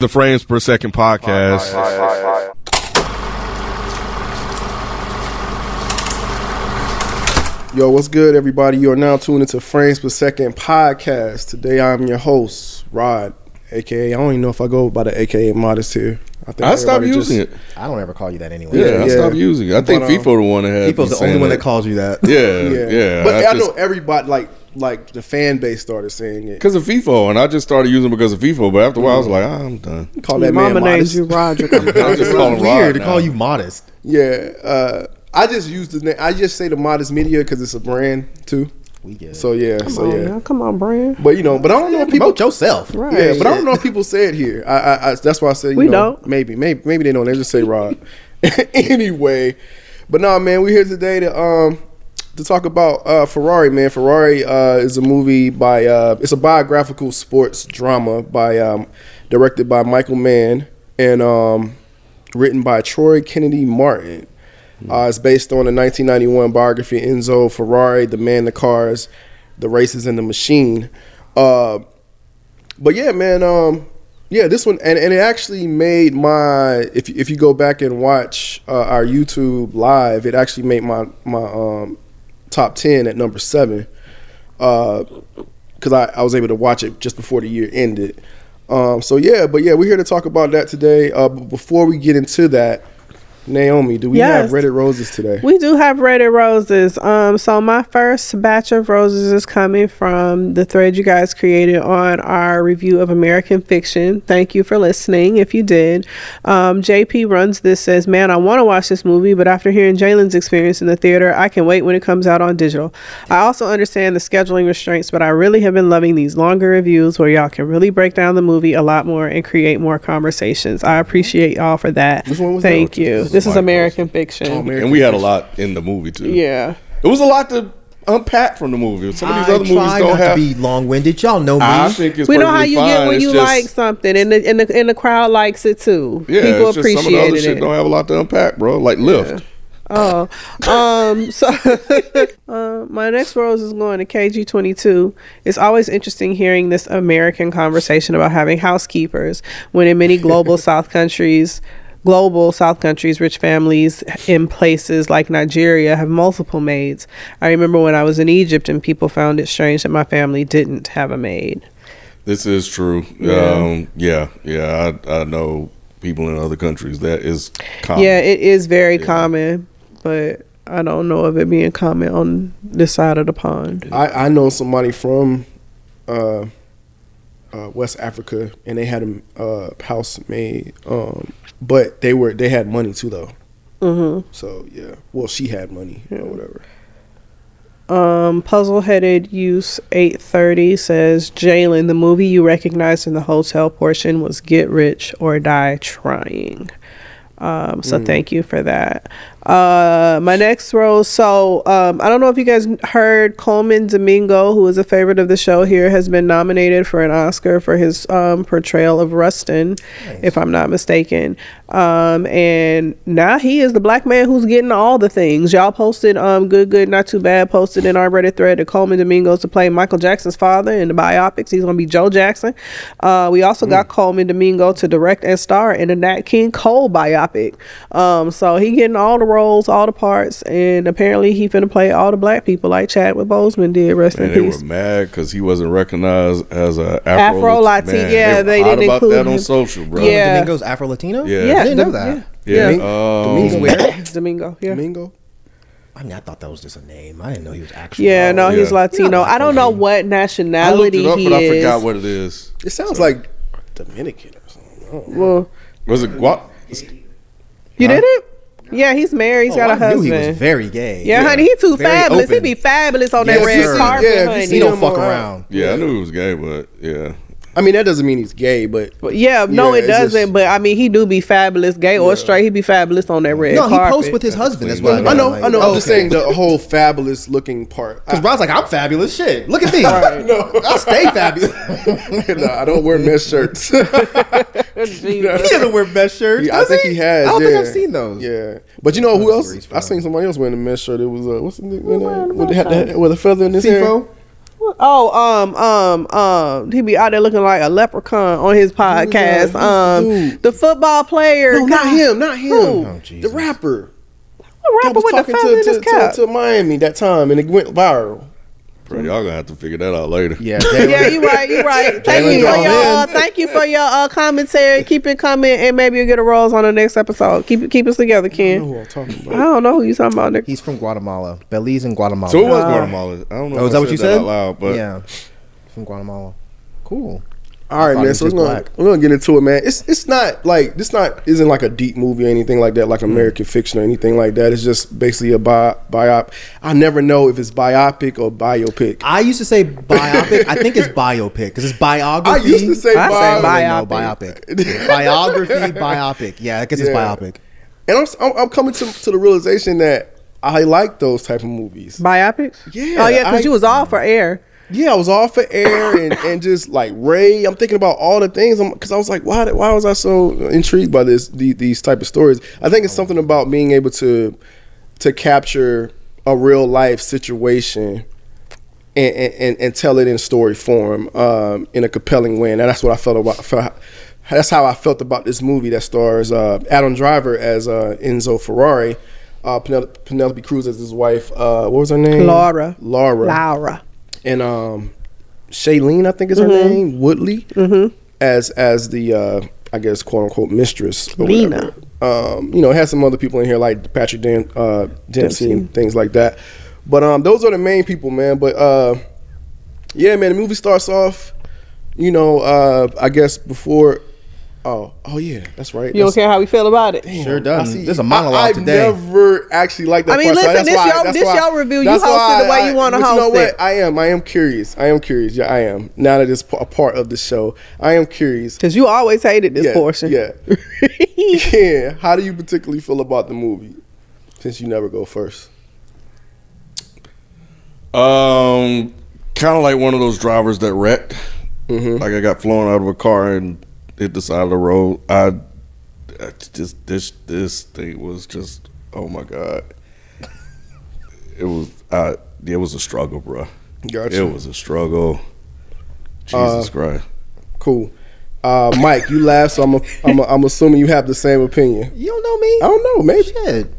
The Frames Per Second podcast. Yo, what's good, everybody? You are now tuned into Frames Per Second podcast. Today, I'm your host, Rod, aka I don't even know if I go by the aka Modest here. I, think I stopped everybody using just- it. I don't ever call you that anyway. Yeah, I yeah. stopped using it. I think But, um, FIFO the one that had People's me the only saying one that calls you that. Yeah, Yeah, yeah. But I, I just, know everybody, like, like the fan base started saying it. because of FIFO, and I just started using it because of FIFO. But after a while, I was like, ah, I'm done. Call Your that man mama names Modest. you Roger. I just call him Weird Rod to now. call you modest. Yeah, uh, I just use the name. I just say the Modest Media because it's a brand too. We get it. So yeah, Come so on, yeah. now. Come on, Brian. But you know, but I don't know if people. promote yourself. Right. Yeah, but I don't know if people say it here. I, I, I that's why I say you We know, don't. Maybe, maybe, maybe they don't. They just say Rod. anyway, but no, man, we're here today to um to talk about uh Ferrari. Man, Ferrari uh is a movie by uh it's a biographical sports drama by um directed by Michael Mann and um written by Troy Kennedy Martin. Uh, it's based on the 1991 biography Enzo Ferrari, the man, the cars, the races, and the machine. Uh, but yeah, man, um, yeah, this one and, and it actually made my if if you go back and watch uh, our YouTube live, it actually made my my um, top ten at number seven. because I, I was able to watch it just before the year ended. Um, so yeah, but yeah, we're here to talk about that today. Uh, but before we get into that, Naomi, do we have Yes. Reddit roses today? We do have Reddit roses. Um, so my first batch of roses is coming from the thread you guys created on our review of American fiction. Thank you for listening. If you did, um, JP runs this says, "Man, I want to watch this movie, but after hearing Jalen's experience in the theater, I can wait when it comes out on digital. I also understand the scheduling restraints, but I really have been loving these longer reviews where y'all can really break down the movie a lot more and create more conversations. I appreciate y'all for that. Which one was that? Thank you. This is Mike American fiction. Oh, man. And we had a lot in the movie too. Yeah. it was a lot to unpack from the movie. Some of these I other movies don't have. to be long-winded. Y'all know me. I think it's We know how perfectly you get when It's you just- like something, and the and the and the crowd likes it too. Yeah, People it's just some of the other appreciated shit don't have a lot to unpack, bro. Like Lift. Oh, um, so uh, my next rose is going to KG twenty two. It's always interesting hearing this American conversation about having housekeepers when in many global South countries. Global South countries, rich families in places like Nigeria have multiple maids. I remember when I was in Egypt and people found it strange that my family didn't have a maid. This is true. Yeah. Um, yeah, yeah. I, I know people in other countries that is common. Yeah, it is very common, but I don't know of it being common on this side of the pond. I, I know somebody from uh, uh, West Africa, and they had a uh, housemaid, um, but they were they had money too though. Mm-hmm. So yeah, well she had money or whatever. Um, puzzle headed use 830 says Jalen, the movie you recognized in the hotel portion was Get Rich or Die Trying. Um, so thank you for that. Uh, my next role. So um, I don't know if you guys heard Colman Domingo, who is a favorite of the show here, has been nominated for an Oscar for his um, portrayal of Rustin, if I'm not mistaken. Um, and now he is the black man who's getting all the things. Y'all posted um, good, good, not too bad. Posted in our Reddit thread that Colman Domingo's to play Michael Jackson's father in the biopics. He's gonna be Joe Jackson. Uh, we also got Colman Domingo to direct and star in a Nat King Cole biopic. Um, so he getting all the roles, all the parts, and apparently he finna play all the black people like Chadwick Boseman did. Rest And in they were mad because he wasn't recognized as a Afro, Afro Lati- yeah, were they didn't about include that on social, bro. Yeah. Domingo's Afro Latino. Yeah. I didn't know that. yeah. Yeah. Um, He's where? Domingo, yeah. Domingo. I mean, I thought that was just a name. I didn't know he was actually. Yeah, no, he's yeah. Latino. I don't know what I nationality it up, he but I forgot what it is. It sounds like Dominican or something. I don't know. well, Was it Gua? You did it? Yeah, he's married. He's Oh, got a I knew husband. he was very gay. yeah, honey, he too Very fabulous. He open. be fabulous on Yes, that red sir. carpet, Yeah, honey. he don't fuck around. around. Yeah, I knew he was gay, but yeah. I mean, that doesn't mean he's gay, but But yeah, no, Yeah, it doesn't. but I mean, he do be fabulous, gay or straight. He be fabulous on that red No, he posts with his husband. That's what I, I know, I know. I'm just saying the whole fabulous looking part. Because Rod's like, I'm fabulous. Shit, look at me. no, I stay fabulous. no, I don't wear mesh shirts. he doesn't wear best shirts. Yeah, I think he has. I don't yeah. think I've seen those. Yeah, but you know who else? I seen somebody else wearing a mesh shirt. It was uh, what's the name? With, the, with a feather in his hair. Sifo? Oh, um, um, um, he be out there looking like a leprechaun on his podcast. who's the Um, dude? the football player. No, not him. Not him. Who? Oh, the rapper. The I rapper was with talking feather to, to, to, to Miami that time, and it went viral. Bro, y'all gonna have to figure that out later. Yeah, yeah, you right, you right. Thank Jalen you for Jones. your uh, thank you for your uh, commentary. Keep it coming, and maybe you'll get a rose on the next episode. Keep it, keep us together, I know Ken. who I'm talking I don't know who you talking about. Nick. He's from Guatemala. Belize and Guatemala. So it was Uh, Guatemala. I don't know. Oh, if is that I what you said? out loud, but yeah, from Guatemala. Cool. All right, man. So we're gonna, we're gonna get into it, man. It's it's not like this not isn't like a deep movie or anything like that, like mm. American fiction or anything like that. It's just basically a bi- biop. I never know if it's biopic or biopic. I used to say biopic. I think it's biopic because it's biography. I used to say I say bio- bio- No, biopic. Biography, biopic. Yeah, I guess it's biopic. and I'm, I'm I'm coming to to the realization that I like those type of movies. Biopics. Yeah, Oh yeah, because I- you was all for air. Yeah, I was off for air and, and just like Ray. I'm thinking about all the things because I was like, why? Why was I so intrigued by this? These, these type of stories. I think it's something about being able to to capture a real life situation and, and, and tell it in story form um, in a compelling way. And that's what I felt about. That's how I felt about this movie that stars uh, Adam Driver as uh, Enzo Ferrari, uh, Penel- Penelope Cruz as his wife. Uh, what was her name? Laura. Laura Laura. And um Shailene, I think is her Mm-hmm. name, Woodley, as as the uh I guess quote unquote mistress. Or Lena. whatever. Um, you know, it has some other people in here like Patrick Dan- uh, Dempsey, Dempsey. and things like that. But um, those are the main people, man. But uh, yeah, man, the movie starts off. You know, uh, I guess before. Oh, oh yeah, that's right. You don't care how we feel about it. Damn, Sure doesn't. I see- There's a monologue I, I've today. never actually liked that. I mean, part, listen, that's this why- your- that's this why- your review. You that's host it the way you wanna host it. You know host what? it. I am. I am curious. I am curious. Yeah, I am. Now that it's a part of the show, I am curious. Because you always hated this yeah, portion. Yeah. yeah. How do you particularly feel about the movie? Since you never go first. Um, kind of like one of those drivers that wrecked. Mm-hmm. Like I got flown out of a car and hit the side of the road. I, I just this this thing was just oh my god. It was I. It was a struggle, bro. Gotcha. It was a struggle. Jesus Uh, Christ. Cool. Uh, Mike, you laugh, so I'm a, I'm a, I'm assuming you have the same opinion. You don't know me? I don't know. Maybe Shit.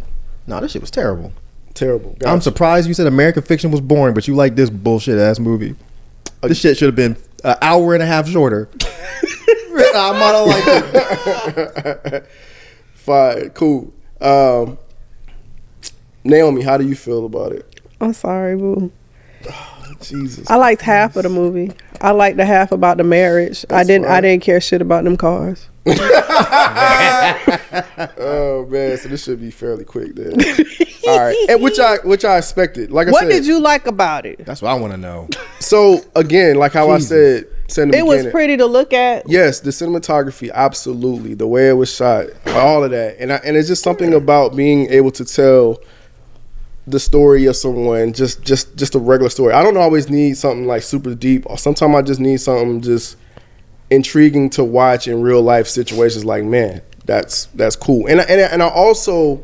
No, this shit was terrible. terrible. I'm surprised you said American Fiction was boring, but you like this bullshit ass movie. This shit should have been an hour and a half shorter. I might have liked it. Fine. Cool. Um, Naomi, how do you feel about it? I'm sorry, boo. Jesus. I liked half of the movie. I liked the half about the marriage. I didn't. I didn't care shit about them cars. Oh man, so this should be fairly quick then. All right, and which I which I expected. Like I What said, did you like about it? That's what I want to know. So again, like how Jesus. I said, It was pretty to look at. Yes, the cinematography, absolutely. The way it was shot, all of that, and I, and it's just something about being able to tell the story of someone, just just just a regular story. I don't always need something like super deep, or sometimes I just need something just intriguing to watch in real life situations. Like, man, that's that's cool. And I- and I- and I also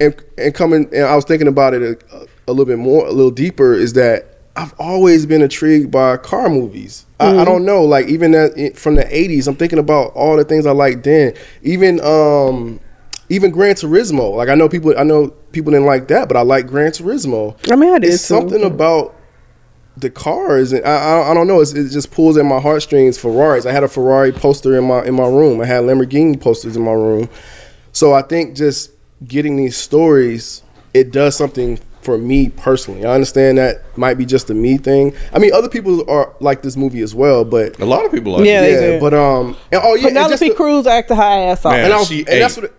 and and coming and I was thinking about it a, a little bit more, a little deeper. Is that I've always been intrigued by car movies. I, I don't know, like even that from the '80s. I'm thinking about all the things I liked then. Even um, even Gran Turismo. Like I know people, I know people didn't like that, but I like Gran Turismo. I mean, I did It's too. something about the cars, and I, I, I don't know. It's, it just pulls at my heartstrings. Ferraris. I had a Ferrari poster in my in my room. I had Lamborghini posters in my room. So I think just getting these stories, it does something for me personally. I understand that might be just a me thing. I mean, other people are like this movie as well, but A lot of people like Yeah, it. they yeah, did. but um, and, oh yeah, and just Penelope the- Cruz acted her ass off. Man. and, I was, she and that's what,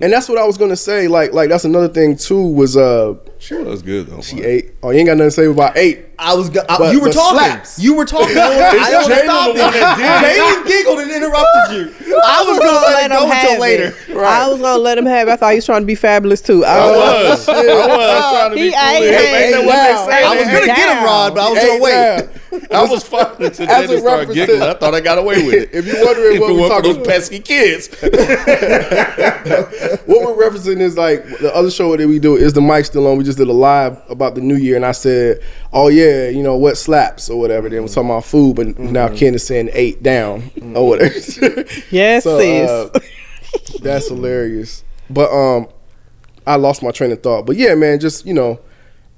and that's what I was gonna say. Like, like that's another thing too. Was uh, She was good though. she ate. Oh, you ain't got nothing to say about eight. I was. Go- I, But- you were but talking. slaps. You were talking. I don't, I don't Jalen stop the one it. Jalen giggled and interrupted you. I was gonna let it go until later. I was gonna let him have. it. I thought he was trying to be fabulous too. I I was. was. I was trying to He be cool. ain't- Hey, ain't ain't down. I was gonna get him, Rod, but I was gonna wait. I was fine until As a they started giggling. I thought I got away with it. If you're wondering if what it we're talking those pesky kids. what we're referencing is like the other show that we do is the mic still on. We just did a live about the new year, and I said, "Oh yeah, you know what slaps or whatever." Then we're talking about food, but now Ken is saying eight down or whatever. Yes, So, sis. uh, that's hilarious. But um, I lost my train of thought. But yeah, man, just you know,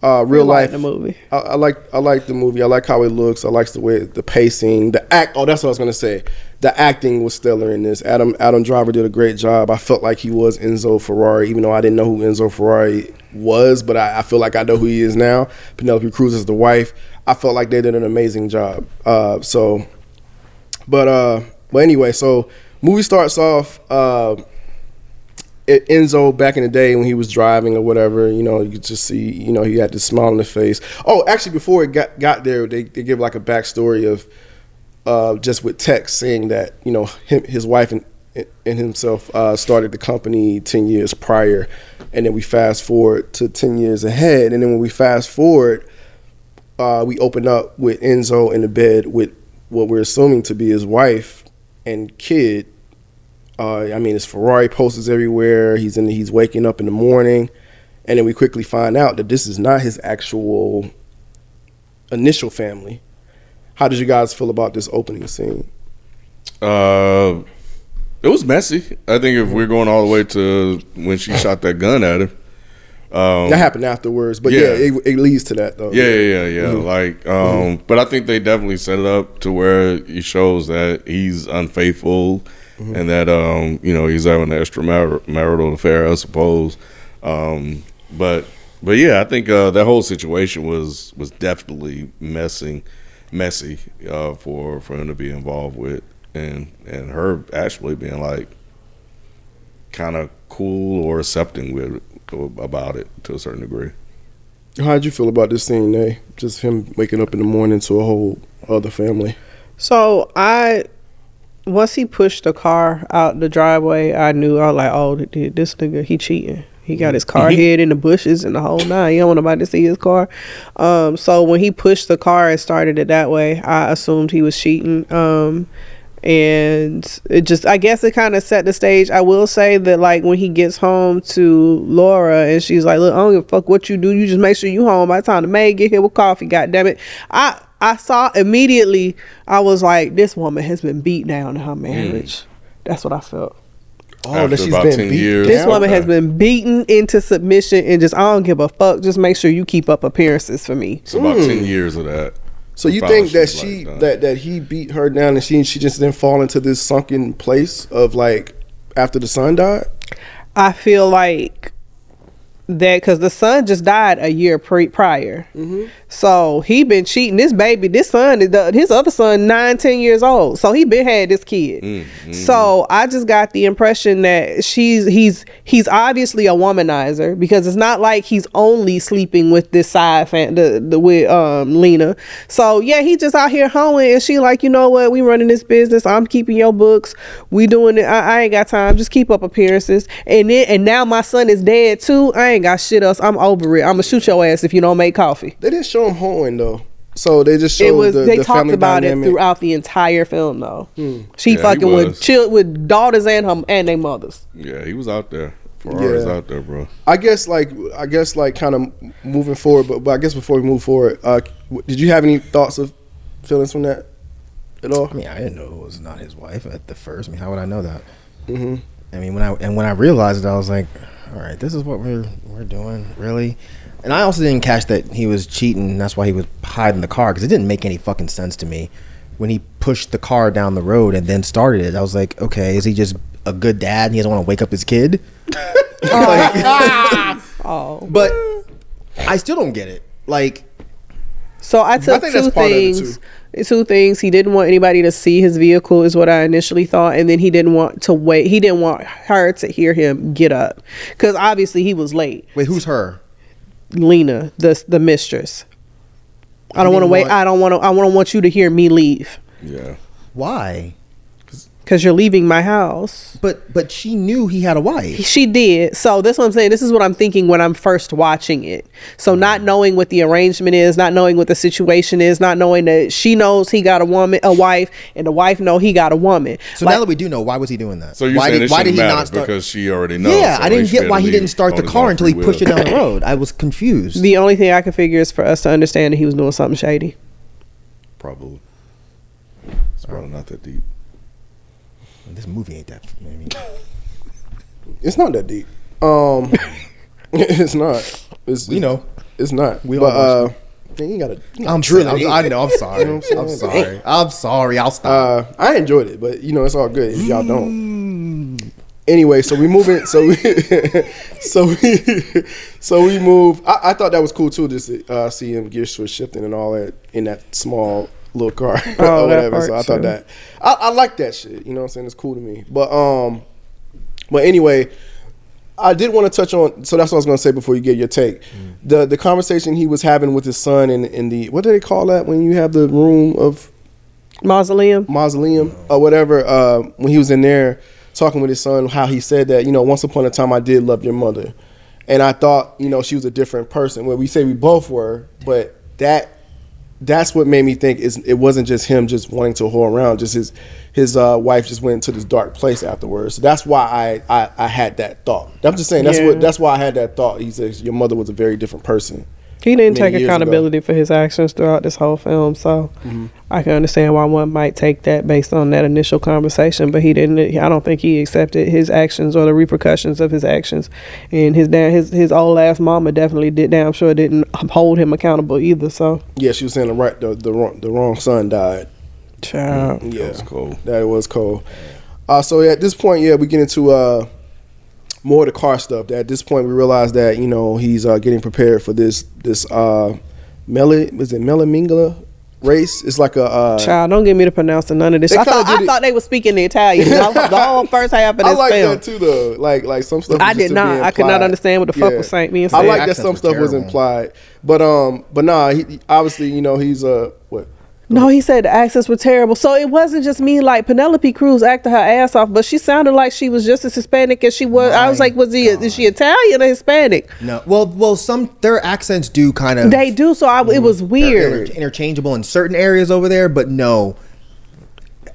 uh, real You life the movie. I, I like I like the movie. I like how it looks. I like the way the pacing, the act. Oh, that's what I was gonna say. The acting was stellar in this. Adam Adam Driver did a great job. I felt like he was Enzo Ferrari, even though I didn't know who Enzo Ferrari was, but I, I feel like I know who he is now. Penelope Cruz is the wife. I felt like they did an amazing job. Uh, so, but uh, but anyway, so movie starts off. Uh, Enzo back in the day when he was driving or whatever, you know, you could just see, you know, he had this smile on the face. Oh, actually, before it got got there, they, they give like a backstory of uh, just with text saying that you know him, his wife and and himself uh, started the company ten years prior, and then we fast forward to ten years ahead, and then when we fast forward, uh, we open up with Enzo in the bed with what we're assuming to be his wife and kid. Uh, I mean, his Ferrari posters everywhere. He's in. He's waking up in the morning, and then we quickly find out that this is not his actual initial family. How did you guys feel about this opening scene? Uh, it was messy. I think if we're going all the way to when she shot that gun at him. Um, that happened afterwards, but yeah, yeah. it, it leads to that though. Yeah, yeah, yeah, yeah. Mhm. Like, um, but I think they definitely set it up to where he shows that he's unfaithful, and that um, you know, he's having an extramarital affair, I suppose. Um, but, but yeah, I think uh, that whole situation was was definitely messing, messy uh, for for him to be involved with, and and her actually being like kind of cool or accepting with about it to a certain degree. How did you feel about this scene, Nay? Just him waking up in the morning to a whole other family. So I, once he pushed the car out the driveway, I knew I was like, oh, th- th- this nigga, he cheating. He got his car hid in the bushes and the whole nine. You don't want nobody to see his car. Um, so when he pushed the car and started it that way, I assumed he was cheating. Um, and it just, I guess it kind of set the stage. I will say that like when he gets home to Laura and she's like, look, I don't give a fuck what you do. You just make sure you home by the time the maid get here with coffee. God damn it. I, I saw immediately, I was like, this woman has been beat down in her marriage. That's what I felt. Oh, After that she's about been 10 beat years. This down? woman has been beaten into submission and just, I don't give a fuck. Just make sure you keep up appearances for me. It's about ten hmm. years of that. So you think that she like that that he beat her down and she she just didn't fall into this sunken place of like after the son died? I feel like that because the son just died a year pre- prior, so he been cheating. This baby, this son, is his other son, nine, ten years old. So he been had this kid. So I just got the impression that she's he's he's obviously a womanizer because it's not like he's only sleeping with this side fan the, the with um Lena. So yeah, he just out here hoeing and she like you know what we running this business. I'm keeping your books. We doing it. I, I ain't got time. Just keep up appearances. And then and now my son is dead too. I ain't got shit else. I'm over it. I'm gonna shoot your ass if you don't make coffee. They didn't show him hoeing though. So they just showed It was the, they the talked family about dynamic. it throughout the entire film though. She Yeah, he fucking with was. chill with daughters and her and their mothers. Yeah, he was out there. Ferrari's Yeah. out there, bro. I guess like I guess like kind of moving forward, but, but I guess before we move forward, uh, did you have any thoughts of feelings from that at all? I mean, I didn't know it was not his wife at the first. I mean, how would I know that? hmm I mean, when I and when I realized it, I was like, "All right, this is what we're we're doing, really." And I also didn't catch that he was cheating. That's why he was hiding the car because it didn't make any fucking sense to me. When he pushed the car down the road and then started it, I was like, "Okay, is he just a good dad and he doesn't want to wake up his kid?" Oh, oh. But I still don't get it. Like, So I took think two that's part of it, things. Two things. He didn't want anybody to see his vehicle, is what I initially thought, and then he didn't want to wait. He didn't want her to hear him get up, because obviously he was late. wait, who's her? Lena, the the mistress. I don't want to wait. I don't want to. I want want you to hear me leave Yeah. Why? Because you're leaving my house. But but she knew he had a wife. She did. So this is what I'm saying. This is what I'm thinking when I'm first watching it. So Mm-hmm. not knowing what the arrangement is, not knowing what the situation is, not knowing that she knows he got a woman, a wife, and the wife know he got a woman. So Like, now that we do know, why was he doing that? So you're why saying did, it why did shouldn't he matter not start? because she already knows. yeah, so I didn't get why he didn't start the car until he free pushed it down the road. I was confused. the only thing I can figure is for us to understand that he was doing something shady. Probably. It's probably not that deep. This movie ain't that. I mean, It's not that deep. Um, it's not. It's, We know. It's not. We but, all uh, man, you gotta. You gotta I'm drill sorry. it in. I'm, I know. I'm sorry. know I'm I'm sorry. I'm sorry. I'll stop. Uh, I enjoyed it, but you know it's all good if y'all Mm. don't. Anyway, so we move it. So we, so we, so we move. I, I thought that was cool too, just to uh, see him gear switch shifting and all that in that small little car Oh, or whatever. So I thought too. that I, I like that shit. You know what I'm saying? It's cool to me. But um, but anyway, I did want to touch on. So that's what I was going to say before you get your take. The the conversation he was having with his son in in the what do they call that when you have the room of Mausoleum. mausoleum or whatever uh, when he was in there talking with his son how he said that you know once upon a time i did love your mother and i thought you know she was a different person well we say we both were but that that's what made me think is it wasn't just him just wanting to whore around just his his uh, wife just went into this dark place afterwards. So that's why I, I i had that thought. I'm just saying that's Yeah. what that's why i had that thought. He says your mother was a very different person He didn't take years ago. accountability for his actions throughout this whole film, so Mm-hmm. I can understand why one might take that based on that initial conversation. But he didn't. I don't think he accepted his actions or the repercussions of his actions. And his dad, his his old ass mama, definitely did. Damn sure didn't hold him accountable either. So, yeah she was saying the right the, the wrong the wrong son died child. yeah That was cool. That was cold. Uh, so at this point, yeah, we get into uh, more the car stuff. That at this point, we realize that you know he's uh, getting prepared for this this uh, Meli was it Melamingala race? It's like a uh, Child, don't get me to pronounce none of this. I thought I it- thought they were speaking the Italian. the whole first half of this film. I like film. that too, though. Like like some stuff. I was just did not. I could not understand what the fuck was saying- being I like that some were stuff was implied, but um, but nah, he, he- obviously you know he's uh what No, he said the accents were terrible. So it wasn't just me. Like Penelope Cruz acted her ass off, but she sounded like she was just as Hispanic as she was. I was like, was he? Is she Italian or Hispanic? no. Well, well, some their accents do kind of. They do. So I, it mm. was they're weird. inter- interchangeable in certain areas over there, but no.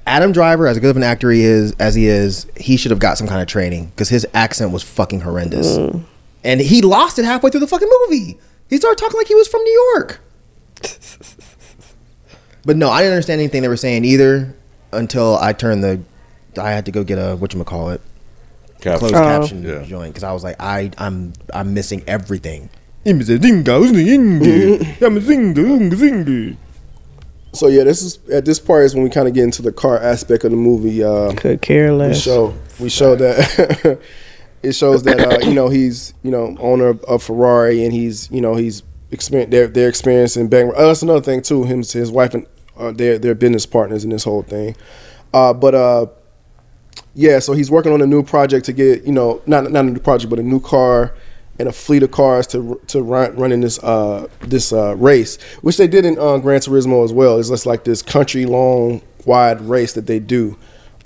Adam Driver, as good of an actor he is, as he is, he should have got some kind of training because his accent was fucking horrendous, mm. and he lost it halfway through the fucking movie. He started talking like he was from New York. but no, I didn't understand anything they were saying either until I turned the. I had to go get a what you call it Captain. closed Oh. caption Yeah. joint because I was like, I I'm I'm missing everything. So yeah, this is at this part is when we kind of get into the car aspect of the movie. Uh, Could care we less. show we show that it shows that uh, you know he's you know owner of, of Ferrari and he's you know he's experience they're they're experiencing bang. Oh, that's another thing too. Him his wife and uh, they're business partners in this whole thing. Uh, but uh, yeah, so he's working on a new project to get you know not not a new project but a new car and a fleet of cars to to run running this uh this uh race, which they did in uh, Gran Turismo as well. It's just like this country long wide race that they do,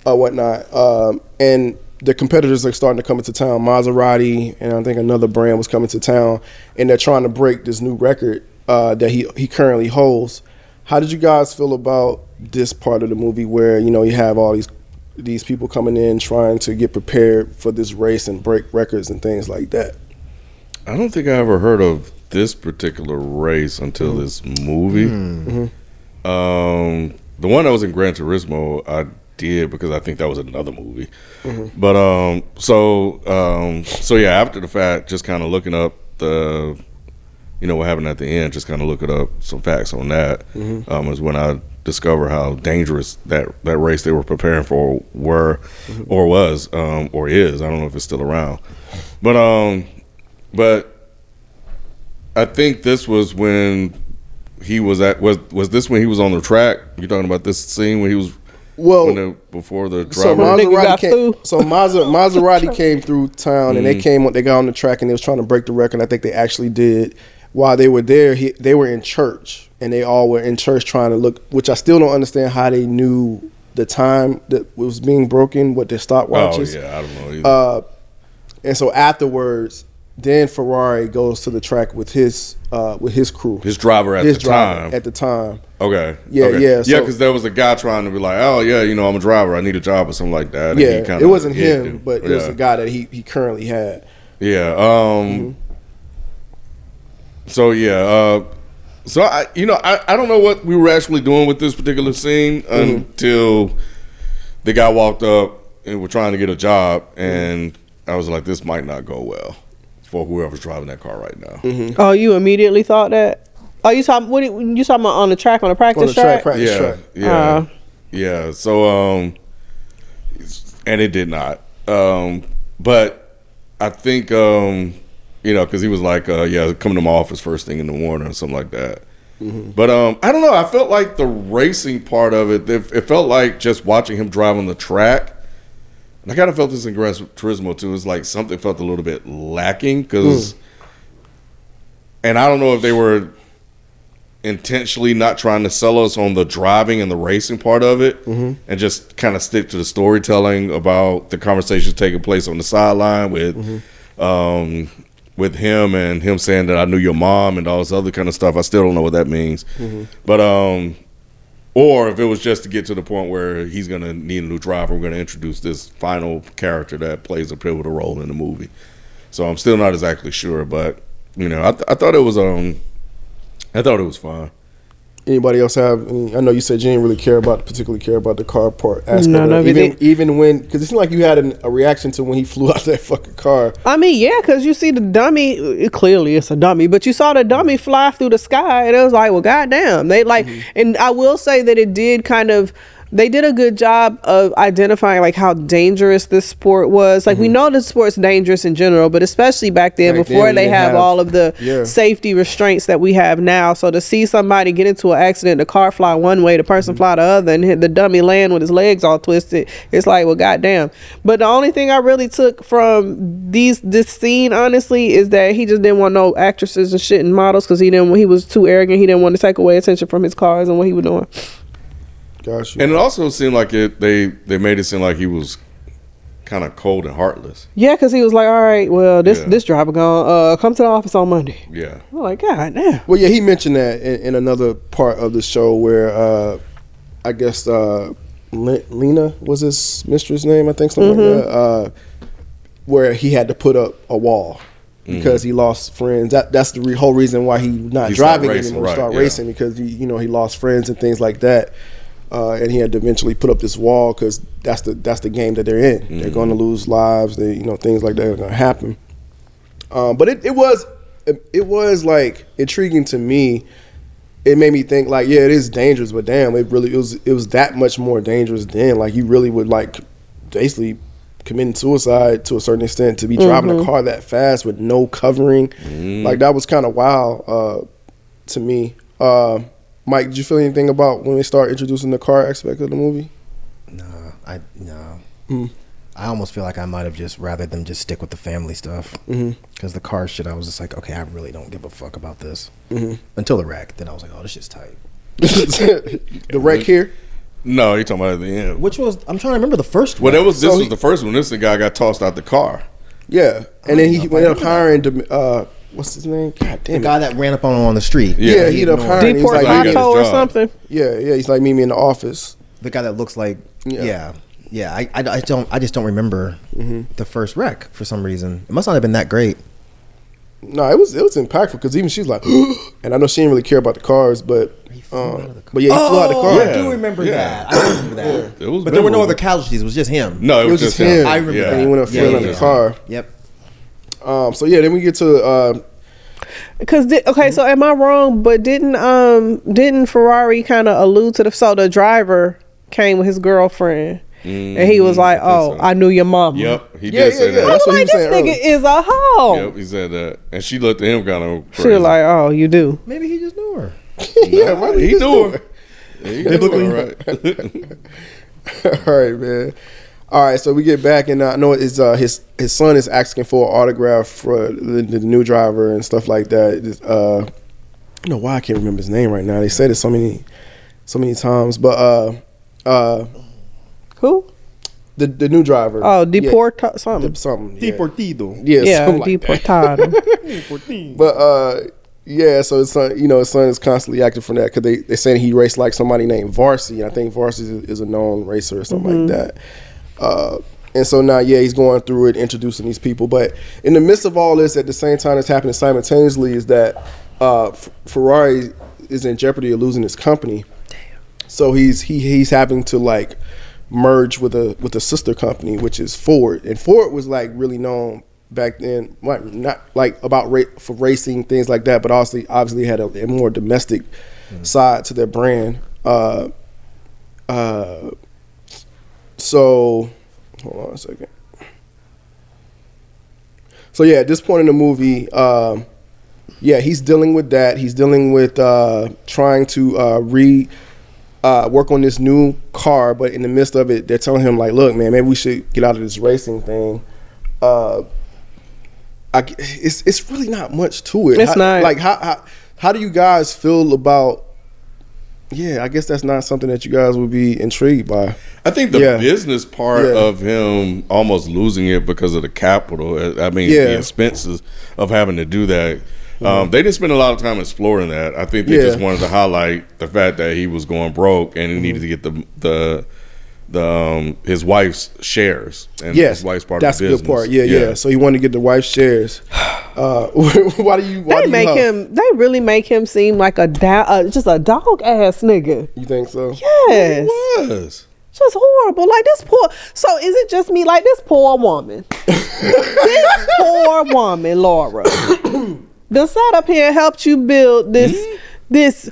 uh, whatnot. Um, and the competitors are starting to come into town. Maserati and I think another brand was coming to town, and they're trying to break this new record uh, that he he currently holds. How did you guys feel about this part of the movie where you know you have all these these people coming in trying to get prepared for this race and break records and things like that? I don't think I ever heard of this particular race until Mm-hmm. this movie. Um, the one that was in Gran Turismo, I did because I think that was another movie. Mm-hmm. But um, so um, so yeah, after the fact, just kind of looking up the, you know, what happened at the end, just kind of looking up some facts on that. Mm-hmm. Um, is when I discovered how dangerous that that race they were preparing for were, Mm-hmm. or was, um, or is. I don't know if it's still around, but um, but I think this was when he was at was was this when he was on the track? You're talking about this scene when he was Well, the, before the so driver? Nigga Maserati came. So Maser, Maserati came through town and they came. They got on the track and they was trying to break the record. I think they actually did. While they were there, he, they were in church, and they all were in church trying to look. Which I still don't understand how they knew the time that was being broken, what their stopwatches. Oh yeah, I don't know. Either. Uh, and so afterwards, then Ferrari goes to the track with his uh, with his crew, his driver at his the driver time. at the time. okay. Yeah, okay. yeah, yeah. Because there was a guy trying to be like, oh yeah, you know, I'm a driver. I need a job or something like that. and Yeah, kinda it wasn't him, but it was Yeah. the guy that he he currently had. Yeah. Um. So yeah. Uh. So I, you know, I, I don't know what we were actually doing with this particular scene until the guy walked up and were trying to get a job, and I was like, this might not go well for whoever's driving that car right now. Oh, you immediately thought that? Oh, you talking? What you you talking about on the track on the practice On the track? track, practice Yeah. track. Yeah. Uh. yeah. So um, and it did not. Um, but I think um, you know, because he was like, uh, yeah, come to my office first thing in the morning or something like that. But um, I don't know. I felt like the racing part of it. It, it felt like just watching him drive on the track. And I kind of felt this in Gran Turismo too. It's like something felt a little bit lacking because, and I don't know if they were intentionally not trying to sell us on the driving and the racing part of it, and just kind of stick to the storytelling about the conversations taking place on the sideline with, um, with him and him saying that I knew your mom and all this other kind of stuff. I still don't know what that means, but um, or if it was just to get to the point where he's gonna need a new driver, we're gonna introduce this final character that plays a pivotal role in the movie. So I'm still not exactly sure, but you know, I, th- I thought it was um, I thought it was fine. Anybody else have? Any, I know you said you didn't really care about, particularly care about the car part aspect. No, no, even even when because it seemed like you had an, a reaction to when he flew out of that fucking car. I mean, yeah, because you see the dummy. It, clearly, it's a dummy, but you saw the dummy fly through the sky, and it was like, well, goddamn. They like, mm-hmm. and I will say that it did kind of. They did a good job of identifying like how dangerous this sport was. Like we know the sport's dangerous in general, but especially back then, Back before we they have, have- all of the Yeah. safety restraints that we have now. So to see somebody get into an accident, the car fly one way, the person Mm-hmm. fly the other, and hit the dummy land with his legs all twisted, it's like, well, goddamn. But the only thing I really took from these this scene, honestly, is that he just didn't want no actresses and shit and models because he didn't. He was too arrogant. He didn't want to take away attention from his cars and what he was doing. Gosh. And it also seemed like it they they made it seem like he was kind of cold and heartless. Yeah, because he was like, all right, well, this Yeah. this driver gone. Uh, come to the office on Monday. Yeah. I'm like, god damn. Well, yeah, he mentioned that in, in another part of the show where uh, I guess uh, Le- Lena was his mistress name, I think something like that. Uh, where he had to put up a wall because he lost friends. That that's the re- whole reason why he not He stopped driving racing, anymore. right, start yeah. racing because he you know he lost friends and things like that. Uh, and he had to eventually put up this wall because that's the that's the game that they're in. They're going to lose lives. They you know things like that are going to happen. Um, but it, it was it was like intriguing to me. It made me think like, yeah, it is dangerous, but damn, it really it was it was that much more dangerous then. Like you really would like basically committing suicide to a certain extent to be driving a car that fast with no covering. Like that was kind of wild uh, to me. Uh, Mike, did you feel anything about when they start introducing the car aspect of the movie? No, I no. Hmm. I almost feel like I might have just rather them just stick with the family stuff. Because the car shit, I was just like, okay, I really don't give a fuck about this. Until the wreck, then I was like, oh, this shit's tight. the wreck here. No, you're talking about at the end. Which was I'm trying to remember the first one. Well, one. that was this So was he- the first one. This the guy got tossed out the car. Yeah, and then he know if I ended up hiring. Dem- Uh, what's his name? God the damn it. guy that ran up on him on the street. Yeah, Yeah, he ended up ignored- hiring. He's Deport like, he got his Pato or something. Yeah, yeah. He's like, meet me in the office. The guy that looks like Yeah. yeah, yeah. I, I, I don't I just don't remember Mm-hmm. the first wreck for some reason. It must not have been that great. No, it was it was impactful because even she's like, and I know she didn't really care about the cars, but um, but yeah, he flew out the car. I Yeah. do remember Yeah. that. I remember that. It was but there were no other casualties. It was just him. No, it, It was, was just just him. him. I remember yeah. that. And he went up Yeah, flew yeah, out the yeah. car. Yep. Um, so yeah, then we get to uh, Cause di- okay, so am I wrong? But didn't um didn't Ferrari kind of allude to the so the driver came with his girlfriend and he was like, Mm, I "Oh, so. I knew your mom." Yep, he Yeah, did yeah, say yeah. that. I'm That's like, this saying nigga earlier. is a hoe. Yep, he said that, and she looked at him kind of. She was like, "Oh, you do." Maybe he just knew her. yeah, why did he just knew do her. He knew her, right? All right, man. All right, so we get back, and uh, I know it's uh, his his son is asking for an autograph for the, the new driver and stuff like that. Uh, I don't know why I can't remember his name right now. They said it so many, so many times. But uh, uh, Who? the the new driver. Oh, Yeah, deport something. something. Yeah, Deportido. yeah, Yeah, something like deportado. But uh, yeah, so his son, you know, his son is constantly acting from that because they they saying he raced like somebody named Varsity. And I think Varsity is, is a known racer or something like that. Uh, and so now, yeah, he's going through it, introducing these people. But in the midst of all this, at the same time that's happening simultaneously, is that uh, F- Ferrari is in jeopardy of losing his company. So he's he he's having to like merge with a with a sister company, which is Ford, and Ford was like really known back then, like not like about ra- for racing things like that, but also obviously had a, a more domestic side to their brand. Uh, uh, so hold on a second. So yeah, at this point in the movie, um, yeah, he's dealing with that. He's dealing with uh, trying to uh, re uh, work on this new car, but in the midst of it, they're telling him like, "Look, man, maybe we should get out of this racing thing." Uh, I, it's it's really not much to it. It's How- not. like how, how how do you guys feel about? Yeah, I guess that's not something that you guys would be intrigued by. I think the Yeah. business part Yeah. of him almost losing it because of the capital, uh, I mean, Yeah. the expenses of having to do that. Um, they didn't spend a lot of time exploring that. I think they just wanted to highlight the fact that he was going broke and he needed to get the the the um, his wife's shares. And Yes, his wife's part that's of a the good part. Yeah, yeah, So he wanted to get the wife's shares. Uh, why do you? Why They do you make huff? him. They really make him seem like a down, uh, just a dog ass nigga. You think so? Yes, Was. just horrible. Like this poor. So is it just me? Like this poor woman. this poor woman, Laura. the sat up here and helped you build this this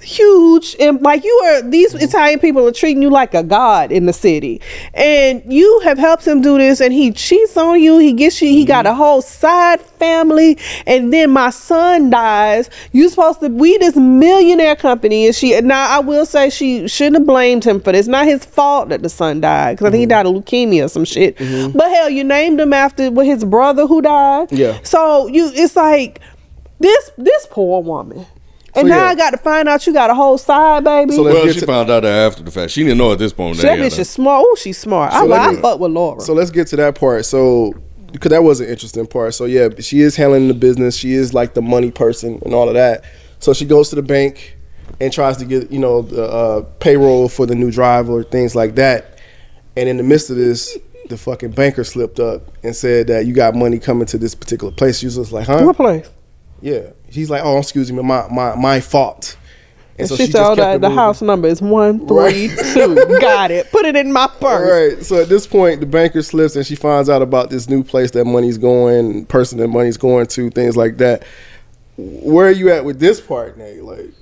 huge and like you are these mm-hmm. Italian people are treating you like a god in the city. And you have helped him do this and he cheats on you he gets you he got mm-hmm. a whole side family and then my son dies. You supposed to we this millionaire company and she now I will say she shouldn't have blamed him for this. Not his fault that the son died because I think he mm-hmm. died of leukemia or some shit. But hell you named him after with his brother who died. Yeah. so you it's like this this poor woman and So, now yeah. I got to find out you got a whole side, baby. So Well, she to- found out after the fact. She didn't know at this point. That they had bitch is smart. Oh, she's smart. I, So let I me- fuck with Laura. So let's get to that part. So because that was an interesting part. So yeah, she is handling the business. She is like the money person and all of that. So she goes to the bank and tries to get you know the uh, payroll for the new driver, things like that. And in the midst of this, the fucking banker slipped up and said that you got money coming to this particular place. She was just like, huh? what place? Yeah. He's like, oh, excuse me, my my my fault. And so she, said, oh, the, the house number is one Right. two. got it. Put it in my purse. right. So at this point, the banker slips and she finds out about this new place that money's going, person that money's going to, things like that. Where are you at with this part, Nate? Like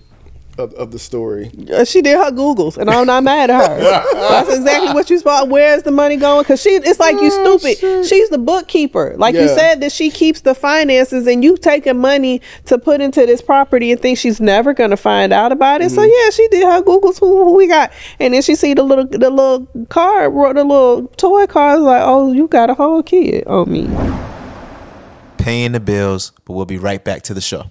of, of the story? Uh, She did her Googles, and I'm not mad at her. That's exactly what you spot. Where's the money going? Because she, it's like you Oh, stupid. shit. She's the bookkeeper. Like you said that she keeps the finances, and you taking money to put into this property and think she's never gonna find out about it. So Mm-hmm. yeah, she did her Googles. Who, who we got? And then she see the little the little card, the little toy card. Like, oh, you got a whole kid on me. paying the bills, but we'll be right back to the show.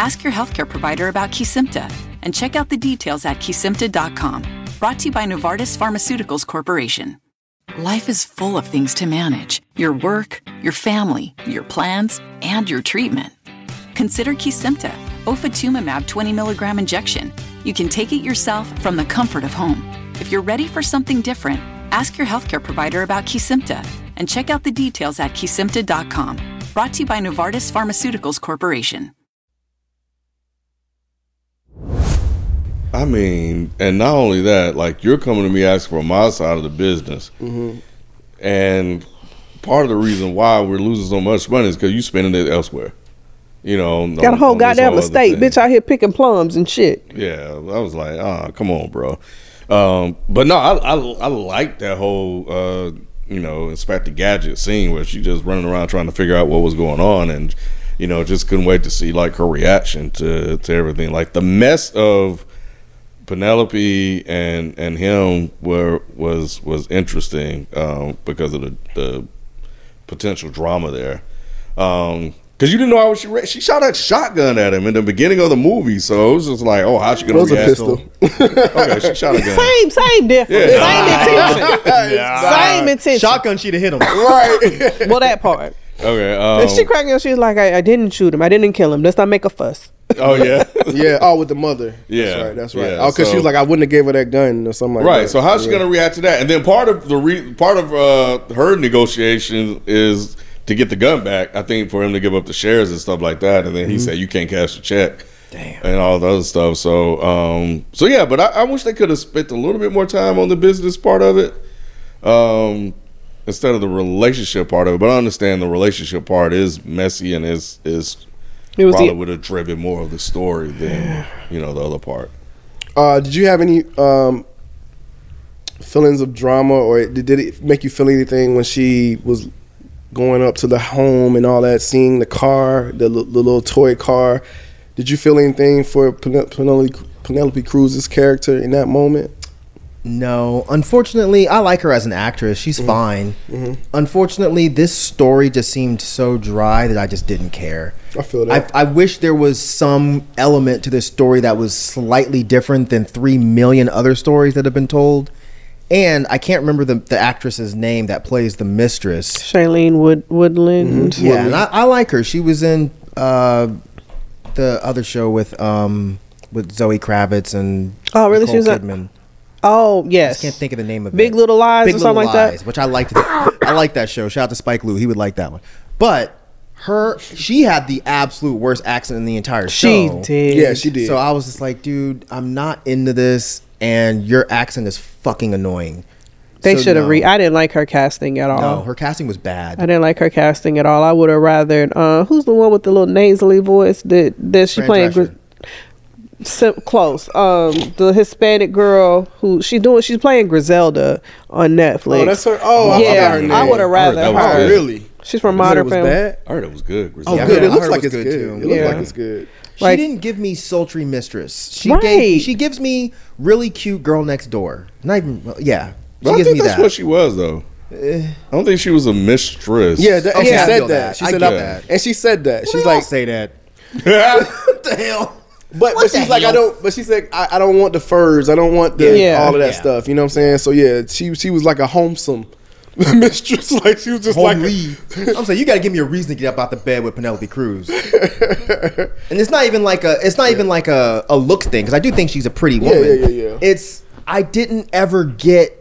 ask your healthcare provider about Kesimpta and check out the details at kesimpta.com. Brought to you by Novartis Pharmaceuticals Corporation. Life is full of things to manage your work, your family, your plans, and your treatment. consider Kesimpta, ofatumumab 20 milligram injection. You can take it yourself from the comfort of home. If you're ready for something different, ask your healthcare provider about Kesimpta and check out the details at kesimpta.com. Brought to you by Novartis Pharmaceuticals Corporation. I mean, and not only that, like you're coming to me asking for my side of the business, and part of the reason why we're losing so much money is because you're spending it elsewhere. You know, Got a whole goddamn estate, bitch, out here picking plums and shit. Yeah, I was like, ah, come on, bro. Um, but no, I, I I like that whole uh, you know Inspector Gadget scene where she just running around trying to figure out what was going on, and you know just couldn't wait to see like her reaction to to everything. Like the mess of Penelope and and him were was was interesting um, because of the the potential drama there. Um, Cause you didn't know how she re- she shot a shotgun at him in the beginning of the movie, so it was just like, oh, how's she It gonna was a pistol. okay, she shot a gun. Same, same difference. Yeah. Same intention. Same intention. Shotgun, she'd have hit him. right. Well, that part. Okay. And she Um, cracking up. She was like, I, I didn't shoot him. I didn't kill him. Let's not make a fuss. oh yeah. yeah. Oh, with the mother. Yeah, That's right. That's right. yeah, oh, because she was like, I wouldn't have gave her that gun or something like that. right. So how's she Yeah. gonna react to that? And then part of the re- part of uh, her negotiation is to get the gun back. I think for him to give up the shares and stuff like that. And then he Mm-hmm. said you can't cash the check. Damn. And all the other stuff. So um, so yeah, but I, I wish they could have spent a little bit more time on the business part of it. Um, instead of the relationship part of it. But I understand the relationship part is messy and is is It probably the, would have driven more of the story than you know the other part. Uh, did you have any um, feelings of drama, or did, did it make you feel anything when she was going up to the home and all that, seeing the car, the, the little toy car? Did you feel anything for Penelope, Penelope Cruz's character in that moment? No, unfortunately, I like her as an actress. She's Mm-hmm. fine. Unfortunately, this story just seemed so dry that I just didn't care. I feel that. I wish there was some element to this story that was slightly different than three million other stories that have been told. And I can't remember the, the actress's name that plays the mistress. Shailene Wood, Woodland. Yeah, and I, I like her. She was in uh, the other show with um, with Zoe Kravitz and Oh, really? Nicole She was on- Kidman. Oh, I yes. just can't think of the name of it. Big it. Little Lies Big or something Little like that? Which I liked. I like that show. Shout out to Spike Lee. He would like that one. But her, she had the absolute worst accent in the entire show. She show. did. yeah, she did. So I was just like, dude, I'm not into this, and your accent is fucking annoying. They So should have no. re. I didn't like her casting at all. No, her casting was bad. I didn't like her casting at all. I would have rather. Uh, who's the one with the little nasally voice that that she Fran playing? Drescher. Gri- sim- close. Um, the Hispanic girl who she's doing. She's playing Griselda on Netflix. oh, that's her. Oh, I yeah, forgot her name. I would have rather that Oh, her. really? She's from Modern Family. bad? I heard it was good. Oh, good. I It looks heard like it was it's good, good. too. It looks Yeah. like it's good. She Like- didn't give me sultry mistress. She Right. gave she gives me really cute girl next door. Not even well, yeah. She But I gives think me that's that. what she was though. I don't think she was a mistress. Yeah, that, and Okay, she I said that. that. She I said that. that. And she said that. She's She's like, like say that. what the hell? But What but she's like I don't. But she's like I, I don't want the furs. I don't want the Yeah. all of that Yeah. stuff. You know what I'm saying? So yeah, she she was like a homesome mistress. Like she was just like Homely. I'm saying you got to give me a reason to get up out the bed with Penelope Cruz. and it's not even like a it's not even like a, a looks thing because I do think she's a pretty woman. yeah, yeah, yeah. It's I didn't ever get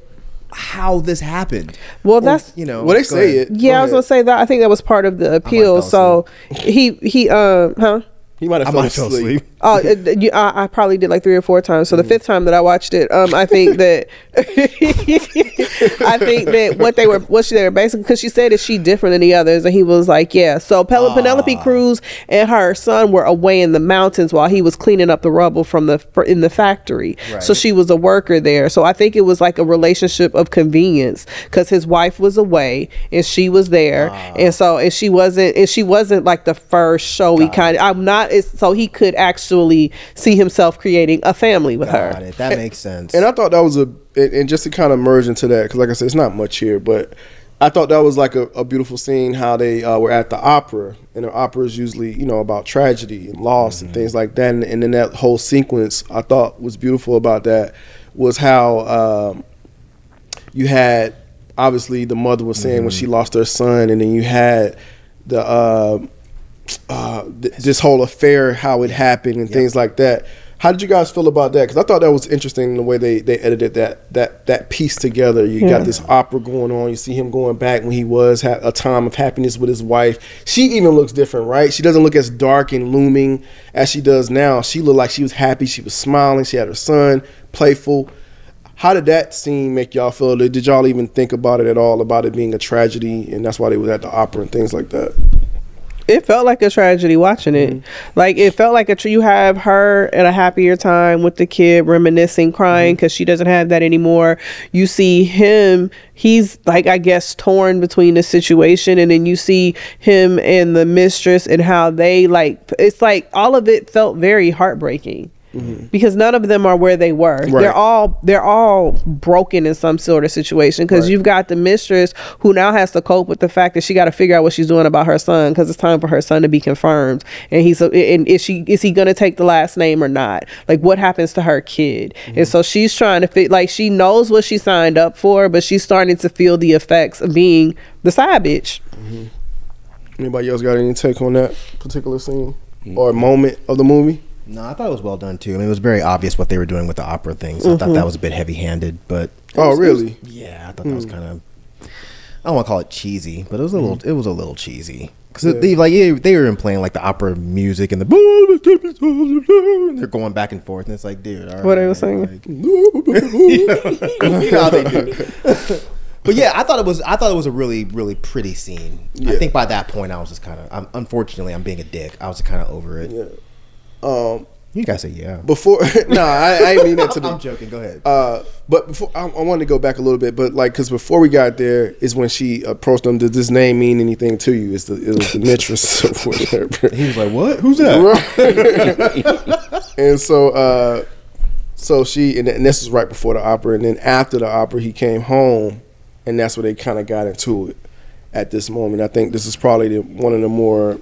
how this happened. Well, Or, that's- you know. well they say ahead. it. Yeah, Go I was gonna say that. I think that was part of the appeal. So he he um huh. He might have I fell might fell asleep. Oh, you, I, I probably did like three or four times. So the fifth time that I watched it, um, I think that I think that what they were, what she they were basically, because she said, "Is she different than the others?" And he was like, "Yeah." So Pel- Penelope Cruz and her son were away in the mountains while he was cleaning up the rubble from the fr- in the factory. So she was a worker there. So I think it was like a relationship of convenience because his wife was away and she was there, and so and she wasn't, and she wasn't like the first showy kind. Of, I'm not. So he could actually see himself creating a family with Got her. it. That makes sense. And I thought that was a and, and just to kind of merge into that because like I said, it's not much here, but I thought that was like a, a beautiful scene how they uh, were at the opera, and the opera is usually you know about tragedy and loss and things like that, and, and then that whole sequence I thought was beautiful about that was how um, you had obviously the mother was saying when she lost her son, and then you had the uh, uh, th- this whole affair, how it happened, and things like that. How did you guys feel about that? Because I thought that was interesting the way they, they edited that that that piece together. You Yeah. got this opera going on. You see him going back when he was ha- a time of happiness with his wife. She even looks different, right? She doesn't look as dark and looming as she does now. She looked like she was happy. She was smiling. She had her son, playful. How did that scene make y'all feel? Did y'all even think about it at all about it being a tragedy, and that's why they was at the opera and things like that? It felt like a tragedy watching it. Mm-hmm. Like it felt like a tr- you have her at a happier time with the kid reminiscing, crying mm-hmm. because she doesn't have that anymore. You see him; he's like I guess torn between the situation, and then you see him and the mistress and how they like. It's like all of it felt very heartbreaking. Mm-hmm. Because none of them are where they were. Right. They're all they're all broken in some sort of situation. Because Right. you've got the mistress who now has to cope with the fact that she got to figure out what she's doing about her son because it's time for her son to be confirmed and he's and is she is he gonna take the last name or not like what happens to her kid and mm-hmm. so she's trying to fit like she knows what she signed up for but she's starting to feel the effects of being the side bitch mm-hmm. Anybody else got any take on that particular scene or moment of the movie? No, I thought it was well done too. I mean, it was very obvious what they were doing with the opera thing. So I thought that mm-hmm. was a bit heavy-handed, but Oh, really? yeah, I thought that was hmm. kind of. I don't want to call it cheesy, but it was a hmm. little. It was a little cheesy because they like yeah, they were playing like the opera music and the. and They're going back and forth, and it's like, dude, all What right, were singing? like- you know how they do. But yeah, I thought it was. I thought it was a really, really pretty scene. I think by that point, I was just kind of. Unfortunately, I'm being a dick. I was kind of over it. Um, You guys say yeah. before, no, I, I mean that to the. I'm joking. Go ahead. Uh, but before I, I wanted to go back a little bit, but like, cause before we got there is when she approached him. Does this name mean anything to you? It's the it was the mistress or whatever. he was like, "What? Who's that?" and so, uh, so she and, and this was right before the opera, and then after the opera, he came home, and that's where they kind of got into it. At this moment, I think this is probably the, one of the more.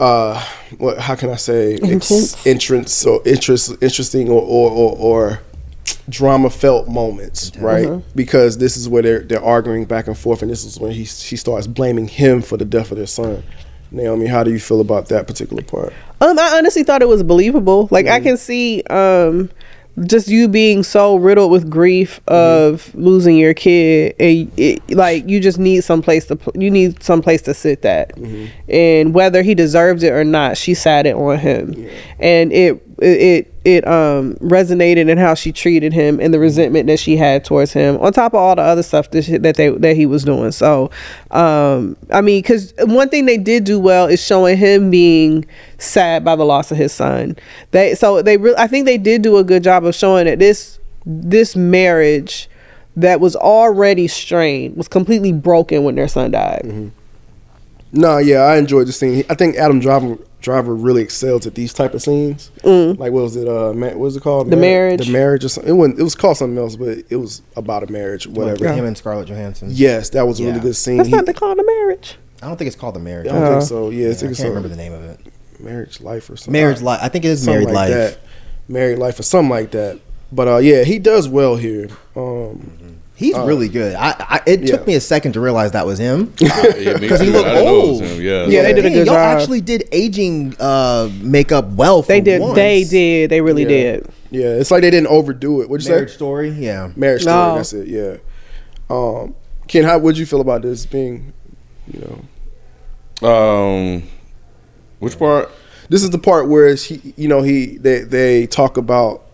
Uh, what? How can I say? Ex- entrance or interest, interesting or or, or, or drama felt moments, right? Because this is where they're they're arguing back and forth, and this is when he she starts blaming him for the death of their son. Naomi, how do you feel about that particular part? Um, I honestly thought it was believable. Like I can see um just you being so riddled with grief mm-hmm. of losing your kid and it, like you just need some place to you need some place to sit that. Mm-hmm. And whether he deserved it or not she sat it on him. And it it it um resonated in how she treated him and the resentment that she had towards him on top of all the other stuff that, she, that they that he was doing. So um i mean because one thing they did do well is showing him being sad by the loss of his son. They so they really i think they did do a good job of showing that this this marriage that was already strained was completely broken when their son died No, yeah, I enjoyed the scene. I think Adam Driver Driver really excels at these type of scenes. Like what was it? Uh, ma- what was it called? Mm. The Mar- Marriage. The marriage. Or something. It wasn't. It was called something else, but it was about a marriage, whatever. With him and Scarlett Johansson. Yes, that was a really good scene. that's He- not the call to marriage I don't think it's called the marriage. I don't Uh, think so. Yeah, I Yeah, I think can't it's remember a the name of it. marriage life or something. Marriage life. I think it is Something married like life. that. Married life or something like that. But uh, yeah, he does well here. Um, He's really good. I, I it yeah. took me a second to realize that was him Because because he looked old. Yeah, Yeah, they did a Dang, good y'all job. actually did aging uh, makeup well. For they did once. they did they really Yeah. did yeah, it's like they didn't overdo it. What'd you Marriage say? story. Yeah. Marriage story. No. That's it. Yeah. Um, Ken, how would you feel about this being, you know, Um, which part? this is the part where she, you know, he they they talk about,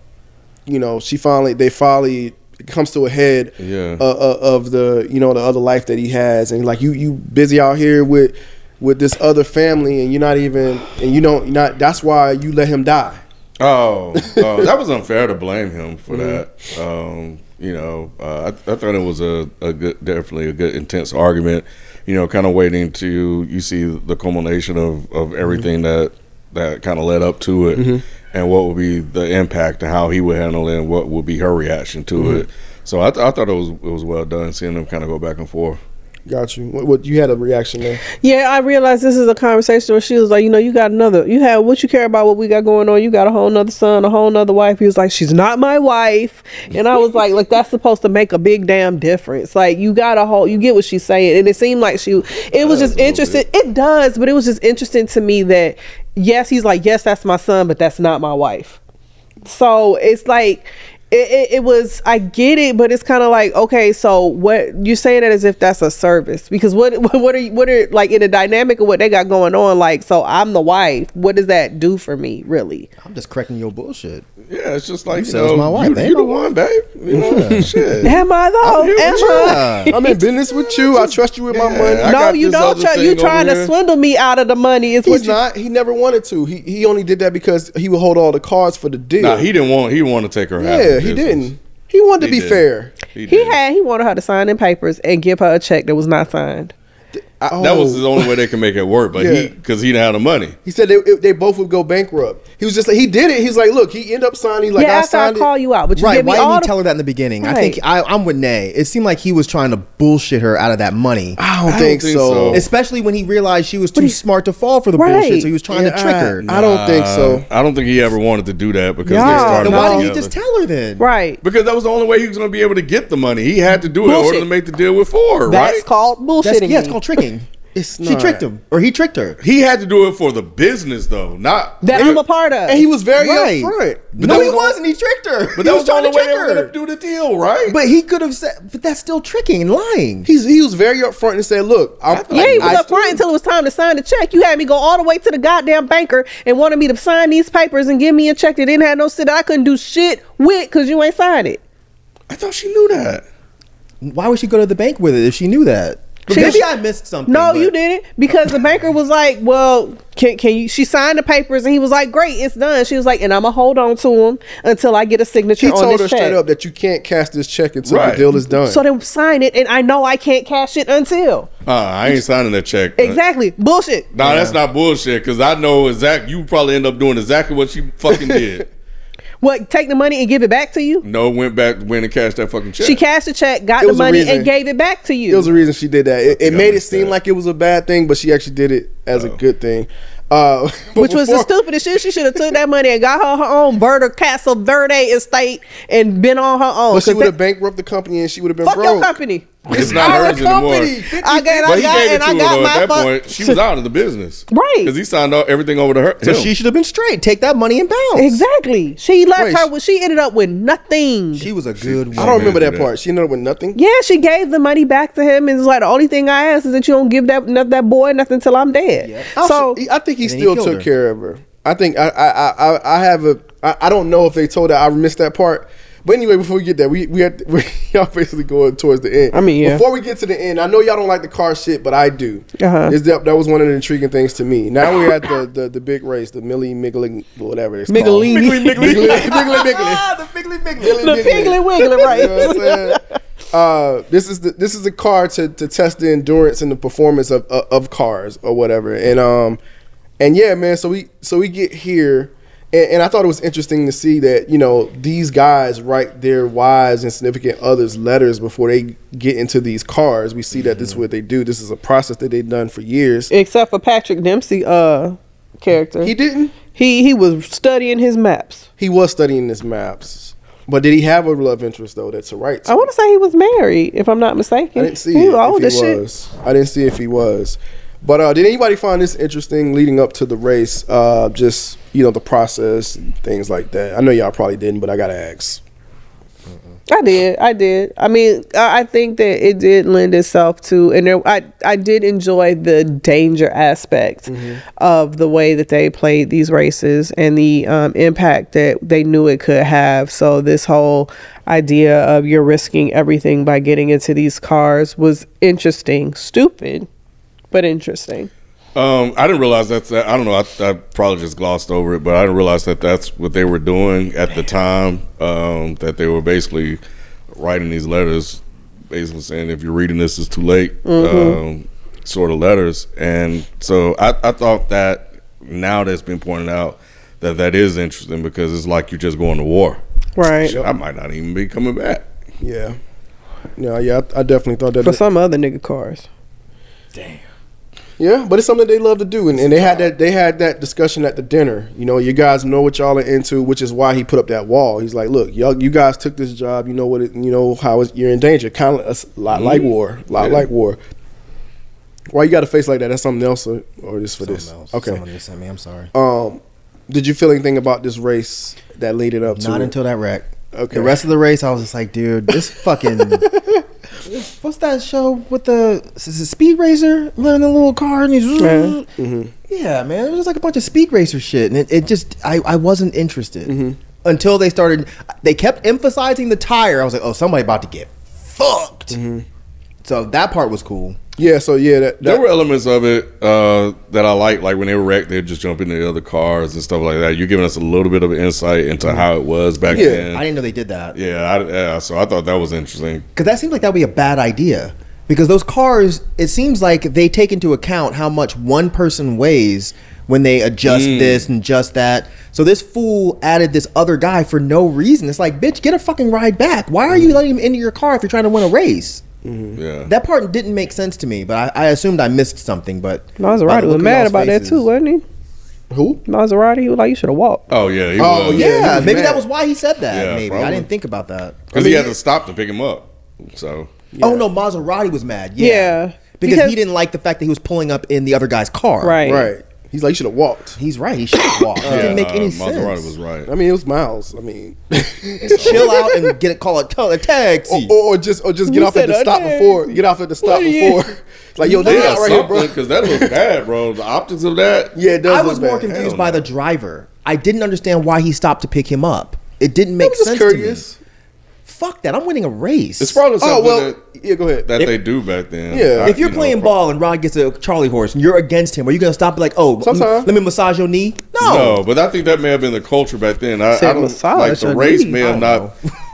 you know, she finally they finally it comes to a head, Yeah. uh, uh, of the you know the other life that he has, and like you you busy out here with with this other family, and you're not even and you don't not that's why you let him die. Oh, uh, that was unfair to blame him for that. Um, you know, uh, I, I thought it was a, a good, definitely a good, intense argument. You know, kind of waiting to you see the culmination of, of everything that that kind of led up to it, and what would be the impact and how he would handle it, and what would be her reaction to it. Mm-hmm. So I, th- I thought it was it was well done seeing them kind of go back and forth. Got you. What, what you had a reaction there? Yeah, I realized this is a conversation where she was like, you know, you got another, you have what you care about, what we got going on. You got a whole nother son, a whole nother wife. He was like, she's not my wife, and I was like, like that's supposed to make a big damn difference. Like you got a whole, you get what she's saying, and it seemed like she, it was just interesting. It does, but it was just interesting to me that yes, he's like, yes, that's my son, but that's not my wife. So it's like it, it, it was I get it, but it's kind of like okay, so what you saying that as if that's a service because what what are you, what are like in the dynamic of what they got going on? Like, so I'm the wife. What does that do for me, really? I'm just correcting your bullshit. Yeah, it's just like you, said know, my wife. you, you ain't the one, babe. You know, shit. Am I though? I'm Am with. I? I'm in business with you. I trust you with my money. No, you don't. other Try, you trying to here. swindle me out of the money? Is what He's you not. He never wanted to. He he only did that because he would hold all the cards for the deal. Nah, he didn't want. He didn't want to take her. half yeah, the he didn't. He wanted to be did. fair. He, He had he wanted her to sign in papers and give her a check that was not signed. I- That was oh. the only way they could make it work. But he, because he didn't have the money. He said they, they both would go bankrupt. He was just like he did it. He's like, look, he ended up signing. Like yeah, I after I signed call it. you out, but you Right? me Why didn't all he the tell her that in the beginning? I think I, I'm with Nay. It seemed like he was trying to bullshit her out of that money, I don't, I think, don't think so. so. especially when he realized she was too he- smart to fall for the Right. bullshit. So he was trying to trick I- her. I don't think so. I don't think he ever wanted to do that because Yeah. they started then why didn't he just tell her then? right. Because that was the only way he was going to be able to get the money. He had to do it in order Bullshit. to make the deal with Ford, That's right? called bullshitting. Yeah, it's me. called tricking. It's she not. tricked him, or he tricked her. he had to do it for the business, though, not that I'm a part of. And he was very Right. upfront. But no, that he was all- wasn't. He tricked her. But he that was the trying only to way trick they were going her. to do the deal, right? But he could have said, but that's still tricking and lying. He's he was very upfront and said, look, I'm, Yeah, he was I- up front until it was time to sign the check. You had me go all the way to the goddamn banker and wanted me to sign these papers and give me a check that didn't have no shit I couldn't do shit with because you ain't signed it. I thought she knew that. Why would she go to the bank with it if she knew that? She- Maybe I missed something. No, but- you didn't because the banker was like, "Well, can can you?" She signed the papers and he was like, "Great, it's done." She was like, "And I'm gonna hold on to them until I get a signature he on told this her check." straight up that you can't cash this check until Right. the deal is done. So then sign it, and I know I can't cash it until Uh, I ain't signing that check. exactly bullshit. Nah, that's not bullshit. Because I know exact. You probably end up doing exactly what she fucking did. What? Take the money and give it back to you? no, went back, went and cashed that fucking check. She cashed the check, got the money, reason. and gave it back to you. It was the reason she did that. It, it made it seem that. like it was a bad thing, but she actually did it as a good thing. Uh, but Which was the stupidest shit. She should have took that money and got her her own Verda Castle Verde estate and been on her own. But she 'Cause would have bankrupted the company and she would have been fuck broke. your company. It's not Our hers anymore. company, 50 I got, But I he got, gave it to I her though. At that fuck- point, she was out of the business, Right. Because he signed all, everything over to her. So him. she should have been straight. Take that money and bounce. Exactly. She left Wait, her she- with. She ended up with nothing. She was a good woman. I don't remember that that. part. She ended up with nothing. yeah, she gave the money back to him, and it's like the only thing I ask is that you don't give that not that boy nothing till I'm dead. I So also- I think he And then he still took her. care of her. I think I I I, I- I have a I, I don't know if they told her I missed that part. But anyway, before we get there, we we had we y'all basically going towards the end. I mean, yeah. Before we get to the end, I know y'all don't like the car shit, but I do. Uh-huh. Is that that was one of the intriguing things to me. Now we're at the the, the big race, the Millie Miggling whatever it's Migglini. called. Miggly Miggly Miggly. the Biggly Biggly. the piggly wiggly, right? You know what I'm saying? Uh, this is the this is a car to, to test the endurance and the performance of, of of cars or whatever. And um and yeah, man. So we so we get here, and, and I thought it was interesting to see that you know these guys write their wives and significant others letters before they get into these cars. We see that this is what they do. This is a process that they've done for years. Except for Patrick Dempsey, uh, character. He didn't. He he was studying his maps. He was studying his maps, but did he have a love interest though? That's a right. I want to say he was married, if I'm not mistaken. I didn't see he it was old if he shit. was. I didn't see if he was. But uh, did anybody find this interesting leading up to the race? Uh, just you know the process and things like that. I know y'all probably didn't, but I gotta ask. I did. I did. I mean, I I think that it did lend itself to, and there, I I did enjoy the danger aspect of the way that they played these races and the um, impact that they knew it could have. So this whole idea of you're risking everything by getting into these cars was interesting, stupid, but interesting. Um, I didn't realize that's. That I don't know. I, I probably just glossed over it, but I didn't realize that that's what they were doing at the time. Um, that they were basically writing these letters, basically saying, "If you're reading this, it's too late." Um, sort of letters, and so I, I thought that now that's been pointed out that that is interesting because it's like you're just going to war. Right. I might not even be coming back. Yeah. Yeah, yeah, I, I definitely thought that. For some other nigga cars. Yeah, but it's something they love to do, and, and they had that they had that discussion at the dinner. You know, you guys know what y'all are into, which is why he put up that wall. He's like, look, y'all, you guys took this job. You know what? It, you know how it's, you're in danger. Kind of a lot like war, a lot Yeah. like war. Why you got a face like that? That's something else, or, or just for this? Something else. Okay. Someone just sent me. I'm sorry. Um, did you feel anything about this race that leaded up to Not until that wreck. Okay. The rest of the race, I was just like, dude, this fucking. What's that show with the Speed Racer running the little car and he's Mm-hmm. yeah, man, it was just like a bunch of Speed Racer shit, and it, it just I I wasn't interested Mm-hmm. until they started. They kept emphasizing the tire. I was like, oh, somebody about to get fucked. Mm-hmm. So that part was cool. Yeah. So yeah, that, There were elements of it uh, that I liked, like when they were wrecked, they'd just jump into the other cars and stuff like that. You're giving us a little bit of insight into how it was back Yeah. then. I didn't know they did that. yeah, I, yeah, so I thought that was interesting. Because that seems like that would be a bad idea. Because those cars, it seems like they take into account how much one person weighs when they adjust this and adjust that. So this fool added this other guy for no reason. It's like, bitch, get a fucking ride back. Why are you letting him into your car if you're trying to win a race? Mm-hmm. Yeah, That part didn't make sense to me, but I, I assumed I missed something. But by Maserati was mad y'all's about that too, wasn't he? who? Maserati, he was like, you should have walked. Oh yeah, he Oh, was. yeah. Yeah, he maybe mad. that was why he said that. Yeah, maybe I didn't think about that. because I he had to stop to pick him up. So Oh no, Maserati was mad. Yeah, Yeah, because, because- he didn't like the fact that he was pulling up in the other guy's car. Right. Right. He's like, you should have walked. He's right. He should have walked. it didn't make uh, any Maserati sense. was right. I mean, it was miles. I mean, Chill out and get a call a, call a or, taxi. or, or just or just get You off at said the stop name. before. Get off at the stop What are you- before. like yo, they yeah, out right here, bro. because that looks bad, bro. The optics of that. Yeah, it does. I look was more bad. confused Hell by no. the driver. I didn't understand why he stopped to pick him up. It didn't I make was just sense curious. to me. Fuck that! I'm winning a race. It's probably Oh something well, that, yeah. Go ahead. that they do back then. Yeah. I- if you're you playing pro- ball and Rod gets a Charlie horse and you're against him, are you gonna stop and like, oh, Sometimes. let me massage your knee? No. No, but I think that may have been the culture back then. I, Said I don't massage like the race knee. may have don't not.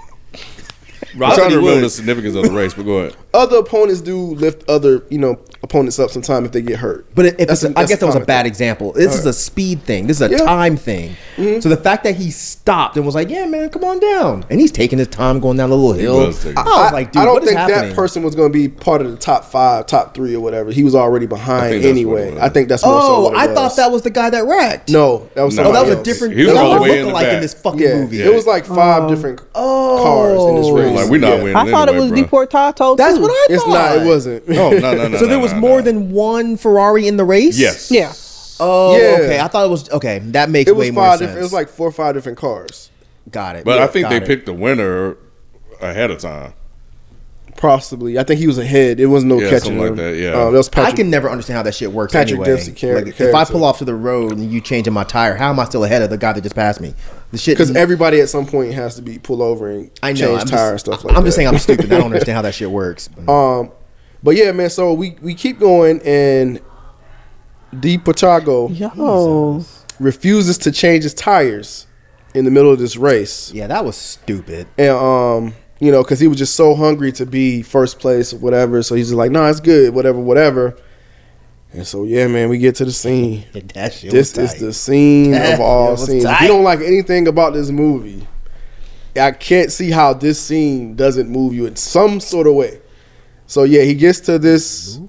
I'm trying to remember the significance of the race, but go ahead. Other opponents do lift other, you know, opponents up sometime if they get hurt. But if That's it's, a- I guess that was a bad thing. example. This is a speed thing. This is a Yeah. Mm-hmm. time thing. So the fact that he stopped and was like, "Yeah, man, come on down," and he's taking his time going down the little hill. was taking I was like, "Dude, I don't what is think happening?" that person was going to be part of the top five, top three, or whatever. He was already behind think anyway. I think that's more so Oh, what it I was. thought that was the guy that wrecked. no, that was No, Oh, that somebody was a different. He was that all the way in the lookalike in this fucking Yeah, movie. it was like five different cars in this Oh. race. Like we're not Yeah. winning. I thought it was bro. De Portago That's too. what I It's thought. not. It wasn't. Oh no no no. So there was no, more no. than one Ferrari in the race. yes. Yeah. Oh, Yeah. okay. I thought it was okay. That makes It way was more five. sense. Different, it was like four or five different cars. got it. But Yeah, I think they it. picked the winner ahead of time. Possibly, I think he was ahead. It was no Yeah, catching something like him. that, yeah. Uh, that was Patrick. I can never understand how that shit works. Patrick anyway. Dempsey car- like, if I pull off to the road and you changing my tire, how am I still ahead of the guy that just passed me? The shit because everybody at some point has to be pull over and I know. change I'm tire and stuff like I'm that. just saying I'm stupid. I don't understand how that shit works. Um, but yeah, man. So we we keep going, and De Portago Yo. refuses to change his tires in the middle of this race, yeah, that was stupid. and um, you know, because he was just so hungry to be first place or whatever. So he's just like, "No, nah, it's good, whatever, whatever." And so yeah, man, we get to the scene. This is tight. the scene That of all scenes. If you don't like anything about this movie, I can't see how this scene doesn't move you in some sort of way. So yeah, he gets to this.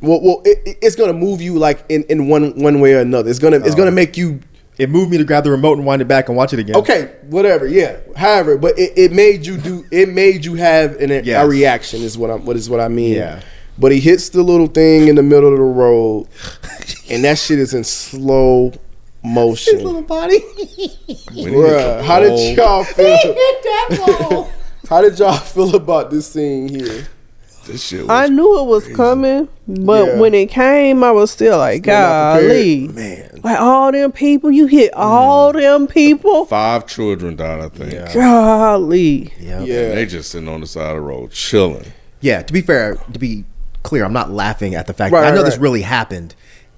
Well, well, it, it- it's gonna move you like in, in one one way or another. It's gonna it's Oh. gonna make you It moved me to grab the remote and wind it back and watch it again. okay, whatever. Yeah, however, but it, it made you do. It made you have an, Yes. a reaction. Is what I'm. What is what I mean. Yeah. But he hits the little thing in the middle of the road, and that shit is in slow motion. His little body. When Bruh, how did y'all feel? He hit that ball. How did y'all feel about this scene here? This shit was I knew it was coming, but Yeah. when it came, I was still like, Still not golly. man. Like all them people, you hit all mm. them people. five children died. I think. Yeah. Golly. Yeah. Yeah. And they just sitting on the side of the road chilling. Yeah, to be fair, to be clear, I'm not laughing at the fact Right, I know right, this right. really happened.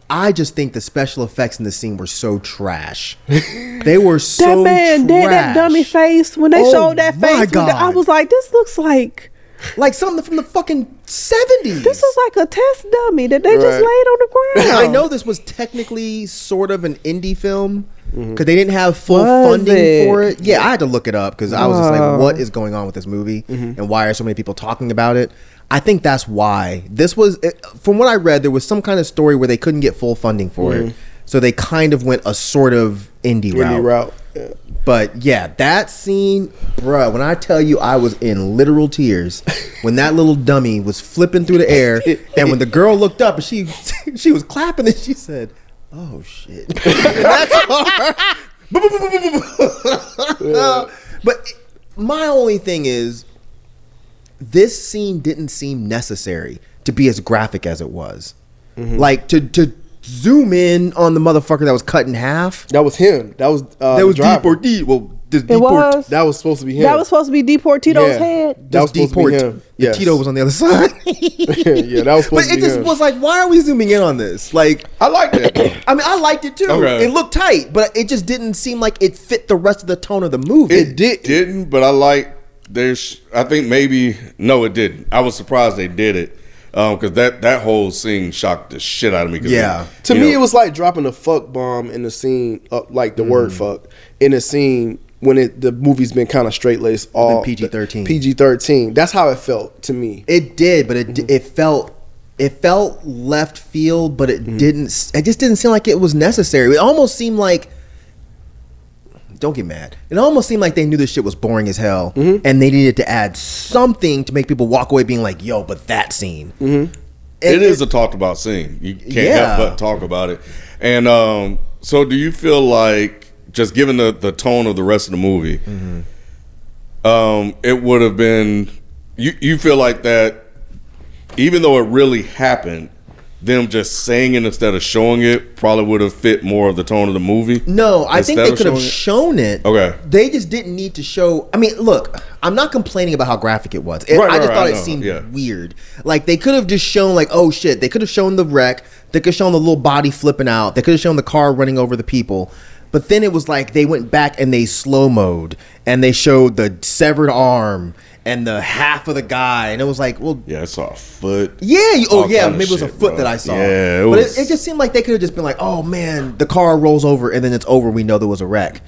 I just think the special effects in the scene were so trash. they were so that man did that trash. dummy face when they Oh, showed that face. with the- I was like, this looks like like something from the fucking 70s. this is like a test dummy that they just laid Right. on the ground. I know this was technically sort of an indie film, mm-hmm. because they didn't have full Was funding it? for it. Yeah, I had to look it up because I was just like, "What oh. is going on with this movie? Mm-hmm. And why are so many people talking about it?" I think that's why this was. Eh, from what I read, there was some kind of story where they couldn't get full funding for it, mm-hmm. so they kind of went a sort of indie, route. Indie route. Yeah. But yeah, that scene, bruh, when I tell you I was in literal tears when that little dummy was flipping through the air and when the girl looked up and she she was clapping and she said, "Oh shit." That's hard. But my only thing is this scene didn't seem necessary to be as graphic as it was. Mm-hmm. Like to to zoom in on the motherfucker that was cut in half. That was him. That was uh, That was driver. deport D. Well, this It deport. was. That was supposed to be him. That was supposed to be Deportito's Yeah. head. That was Just supposed to be deport. him. The Yes. Tito was on the other side. yeah, that was supposed but to it just him. was like, why are we zooming in on this? Like, I liked it. I mean, I liked it too. Okay. It looked tight, but it just didn't seem like it fit the rest of the tone of the movie. It did. didn't, but I like. There's, I think maybe no, it didn't. I was surprised they did it because that that whole scene shocked the shit out of me. Yeah. it- To me, know, it was like dropping a fuck bomb in the scene, uh, like the Mm. word "fuck" in a scene when it the movie's been kind of straight laced, all PG-13. PG thirteen. That's how it felt to me. It did, but it it felt it felt left field, but it didn't. It just didn't seem like it was necessary. It almost seemed like. Don't get mad. It almost seemed like they knew this shit was boring as hell, and they needed to add something to make people walk away being like, "Yo, but that scene." Mm-hmm. it is a talked about scene. You can't Yeah. help but talk about it. And um, so, do you feel like just given the the tone of the rest of the movie, um, it would have been you? You feel like that, even though it really happened, them just saying it instead of showing it probably would have fit more of the tone of the movie. No, I think they could have shown it. Okay. They just didn't need to show. I mean, look, I'm not complaining about how graphic it was. It- Right, I just right, thought I it seemed yeah. weird. Like they could have just shown, like, oh shit. They could have shown the wreck. They could have shown the little body flipping out. They could have shown the car running over the people. But then it was like they went back and they slow mode and they showed the severed arm and the half of the guy, and it was like, well, Yeah, I saw a foot. yeah, you, oh yeah, maybe it was a foot bro. that I saw. Yeah, it but was- it, it just seemed like they could have just been like, "Oh man, the car rolls over and then it's over. We know there was a wreck."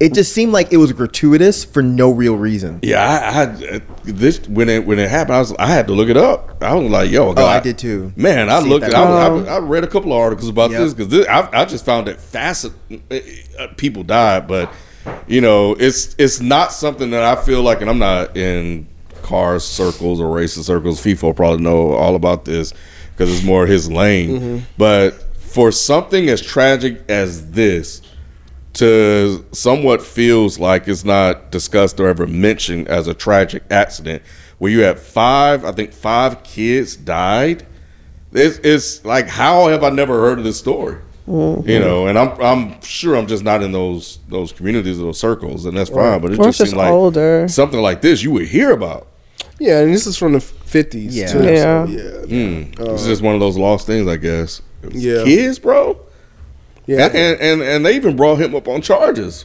It just seemed like it was gratuitous for no real reason. Yeah, I, I uh, this when it when it happened, I was I had to look it up. I was like, yo, God. Oh, I did too. Man, I See looked. I, I, I read a couple of articles about Yep. this because I, I just found it fascinating. Uh, people died, but you know, it's it's not something that I feel like, and I'm not in car circles or racing circles. FIFO probably know all about this because it's more his lane. Mm-hmm. But for something as tragic as this to somewhat feels like it's not discussed or ever mentioned as a tragic accident where you had five, I think five kids died. It's, it's like how have I never heard of this story? Mm-hmm. You know, and I'm I'm sure I'm just not in those those communities or those circles, and that's fine. But it Or just it's seemed just like older. something like this you would hear about. Yeah, and this is from the fifties. Yeah. too, Yeah. So, yeah. Hmm. Uh, it's just one of those lost things, I guess. It was Yeah. kids, bro. Yeah. And, and and and they even brought him up on charges.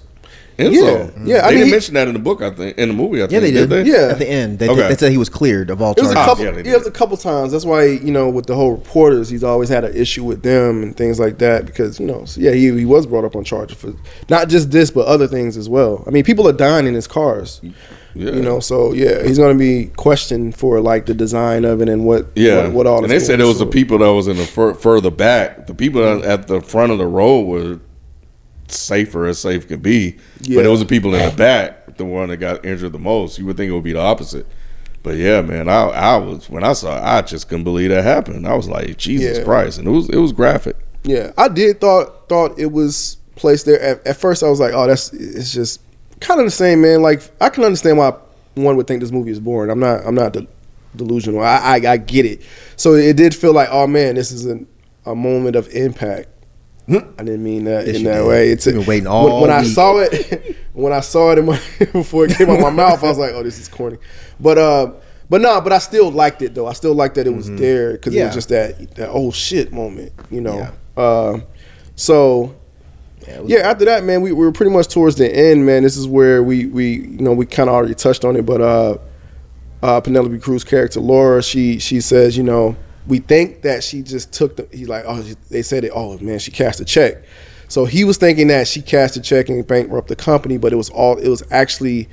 And Yeah. so, Yeah, mm-hmm. I they mean, didn't he- mention that in the book. I think in the movie. I think Yeah, they did. they? Yeah. At the end, they, Okay. they said he was cleared of all It was a charges. couple. Oh, yeah, Yeah, it was a couple times. That's why you know with the whole reporters, he's always had an issue with them and things like that because you know, so yeah, he he was brought up on charges for not just this but other things as well. I mean, people are dying in his cars. Yeah. You know, so yeah, he's gonna be questioned for like the design of it and what Yeah, what, what all. and they said it was the people that was in the fur, further back. The people at the front of the road were safer as safe could be, Yeah. but it was the people in the back, the one that got injured the most. You would think it would be the opposite, but yeah, man, I I was when I saw, it, I just couldn't believe that happened. I was like, Jesus Yeah. Christ, and it was it was graphic. Yeah, I did thought thought it was placed there. At, at first, I was like, oh, that's it's just kind of the same, man. Like I can understand why one would think this movie is boring. I'm not I'm not de- delusional. I, I I get it. So it did feel like, oh man, this is an, a moment of impact. I didn't mean that Yes, in that did. way. It's You've been waiting when, all when I week. saw it. when I saw it in my, before it came out my mouth, I was like, "Oh, this is corny." But uh, but no, but I still liked it though. I still liked that it was there because it was just that that oh shit moment, you know. Uh, so yeah, after that, man, we, we were pretty much towards the end, man. This is where we we you know we kind of already touched on it, but uh, uh, Penelope Cruz character Laura, she she says, you know, we think that she just took the. He's like, oh, they said it. Oh man, she cashed a check. So he was thinking that she cashed a check and bankrupt the company, but it was all it was actually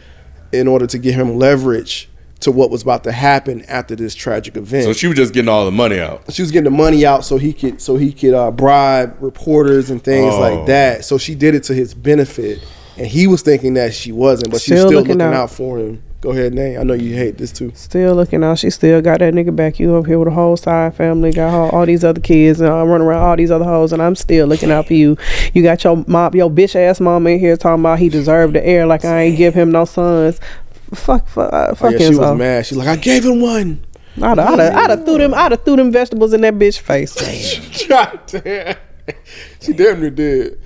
in order to get him leverage to what was about to happen after this tragic event. So she was just getting all the money out. she was getting the money out so he could so he could uh, bribe reporters and things Oh. like that. So she did it to his benefit, and he was thinking that she wasn't, but she's Still still looking looking, out. out. for him. Go ahead, Nate. I know you hate this too. Still looking out. She still got that nigga back. You up here with a whole side family. Got all, all these other kids and I run around all these other hoes, and I'm still looking out for you. You got your mom, your bitch ass mom in here talking about he deserved the air like I ain't give him no sons. Fuck, fuck, uh, Oh, yeah, she was mad. She's like, I gave him one. I'd have, I'd have, I'd have threw them, I'd have threw them vegetables in that bitch face. God damn. she damn near did.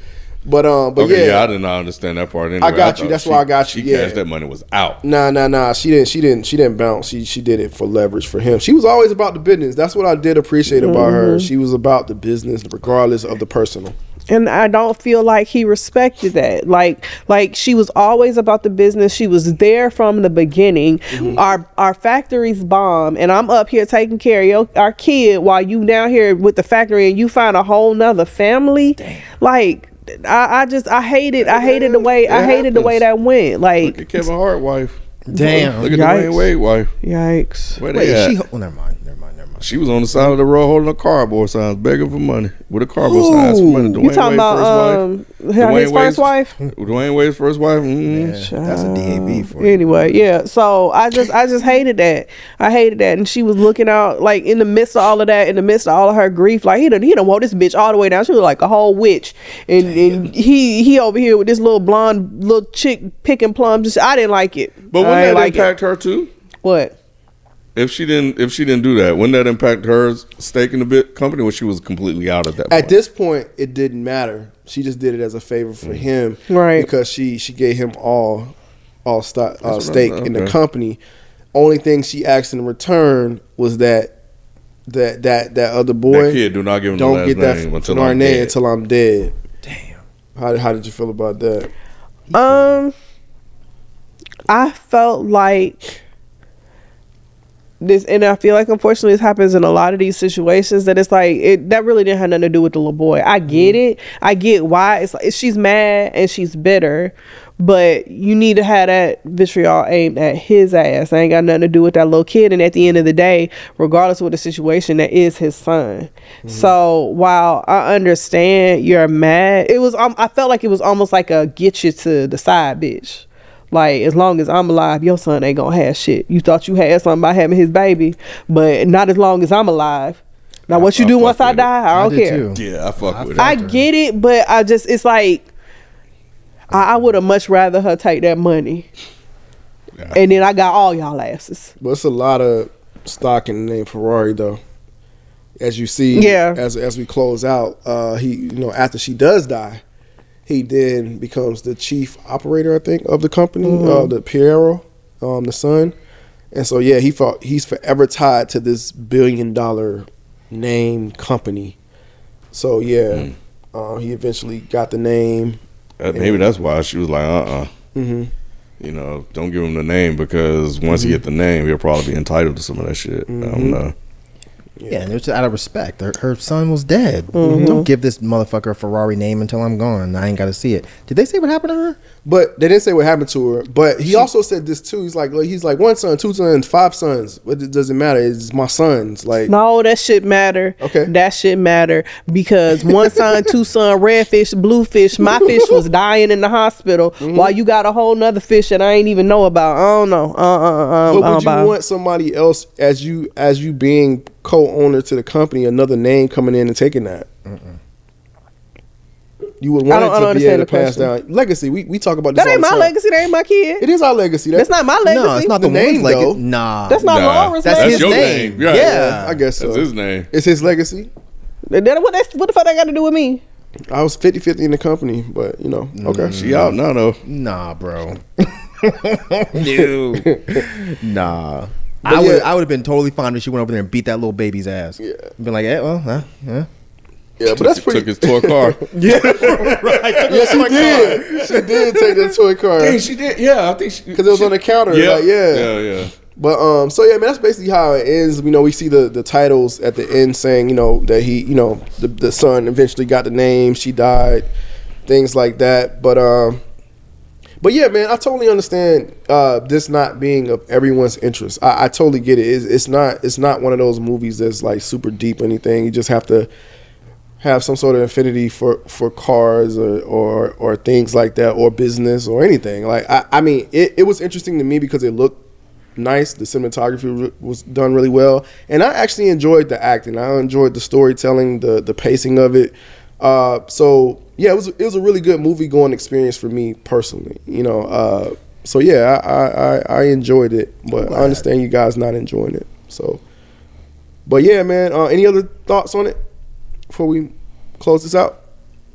But um, but Okay, yeah. yeah, I did not understand that part. Anyway. I got you. That's she- why I got you. She Yeah. cashed that money was out. Nah, nah, nah. She didn't. She didn't. She didn't bounce. She she did it for leverage for him. She was always about the business. That's what I did appreciate about her. She was about the business, regardless of the personal. and I don't feel like he respected that. Like like she was always about the business. She was there from the beginning. Our our factory's bomb, and I'm up here taking care of your, our kid while you down here with the factory, and you find a whole nother family. Like I, I just I hated I hated the way I It hated the way that went. Like Look at Kevin Hart wife. Damn. Look at Yikes. Dwyane Wade wife. yikes. Where Wait, they is at? she? She, oh, Well, never mind. Never mind. Never mind. was on the side of the road holding a cardboard signs, begging for money with a cardboard signs for money. Dwyane You talking Wade's about first um wife. his Dwyane first Wade's- wife? Dwyane Wade's first wife. Mm. Yeah, that's a DAB for you. Anyway, yeah. So I just I just hated that. I hated that, and she was looking out like in the midst of all of that, in the midst of all of her grief. Like he done he done wore this bitch all the way down. She was like a whole witch, and and he he over here with this little blonde little chick picking plums. Just, I didn't like it. But I wouldn't that like impact her too? What? If she didn't, if she didn't do that, wouldn't that impact her stake in the bit company when she was completely out at that point? At this point, it didn't matter. She just did it as a favor for him, Right. Because she she gave him all all stock uh, stake I'm- in the company. Only thing she asked in return was that that that that other boy that kid, do not give him the don't last get that name from until I'm dead. until I'm dead. Damn. How how did you feel about that? Um, I felt like this, and I feel like unfortunately this happens in a lot of these situations that it's like it that really didn't have nothing to do with the little boy. I get it, I get why it's like she's mad and she's bitter, but you need to have that vitriol aimed at his ass. It ain't got nothing to do with that little kid. And at the end of the day, regardless of what the situation, that is his son. So while I understand you're mad, it was um, I felt like it was almost like a get you to the side, bitch. Like as long as I'm alive, your son ain't gonna have shit. You thought you had something by having his baby, but not as long as I'm alive. Now what you I do once I with it. die, I I don't did care. too. Yeah, I fuck with it. I get it, but I just it's like I, I would have much rather her take that money, and then I got all y'all asses. But it's a lot of stock in the name Ferrari though. As you see, Yeah. As as we close out, uh, he you know after she does die, he then becomes the chief operator, I think, of the company, uh, the Piero, um, the son. And so yeah, he fought. He's forever tied to this billion dollar name company. So yeah, uh, he eventually got the name. Uh, Maybe that's why she was like, uh, uh hmm You know, don't give him the name because once he get the name, he'll probably be entitled to some of that shit. I don't know. Yeah, and it was just out of respect. Her, her son was dead. Mm-hmm. Don't give this motherfucker a Ferrari name until I'm gone. I ain't got to see it. Did they say what happened to her? But they didn't say what happened to her. But he also said this too. He's like, like, he's like one son, two sons, five sons. But it doesn't matter. It's my sons. Like, No, that shit matter. Okay. that shit matter because one son, two son, red fish, blue fish. My fish was dying in the hospital Mm-hmm. while you got a whole nother fish that I ain't even know about. I don't know. Uh uh uh. but uh, would you uh, want somebody else as you as you being co-owner to the company, another name coming in and taking that? You would want I don't- it to be able understand to the pass question. down legacy. We we talk about this. That all ain't the my time. legacy. That ain't my kid. It is our legacy. That- That's not my legacy. No, it's not The the, name, woman's though. legacy. Nah, That's not Nah, Laura's that's That's his your name. name. Right. Yeah. I guess so. That's his name. It's his legacy. That- what, that's, what the fuck that got to do with me? I was 50-50 in the company, but you know, mm. okay. She out now though. Nah, bro. no. Nah. I yeah. would I would have been totally fine if she went over there and beat that little baby's ass. Yeah. Been like, yeah, well, huh, yeah. Yeah, but that's pretty. Took his toy car. yeah, she did. She did take that toy car Dang, she did. Yeah, I think she because it was on the counter. Yeah, Like, yeah. yeah, yeah. But um, so yeah, man, that's basically how it ends. You know, we see the the titles at the end saying, you know, that he, you know, the the son eventually got the name. She died, things like that. But um, but yeah, man, I totally understand uh, this not being of everyone's interest. I, I totally get it. It's, it's not. It's not one of those movies that's like super deep or anything. You just have to have some sort of affinity for for cars or or, or things like that or business or anything. Like I, I mean, it, it was interesting to me because it looked nice. The cinematography was done really well, and I actually enjoyed the acting. I enjoyed the storytelling, the the pacing of it. Uh, so yeah, it was it was a really good movie going experience for me personally. You know, uh, so yeah, I, I I- I enjoyed it, but I understand you guys not enjoying it. So, but yeah, man. Uh, any other thoughts on it before we close this out?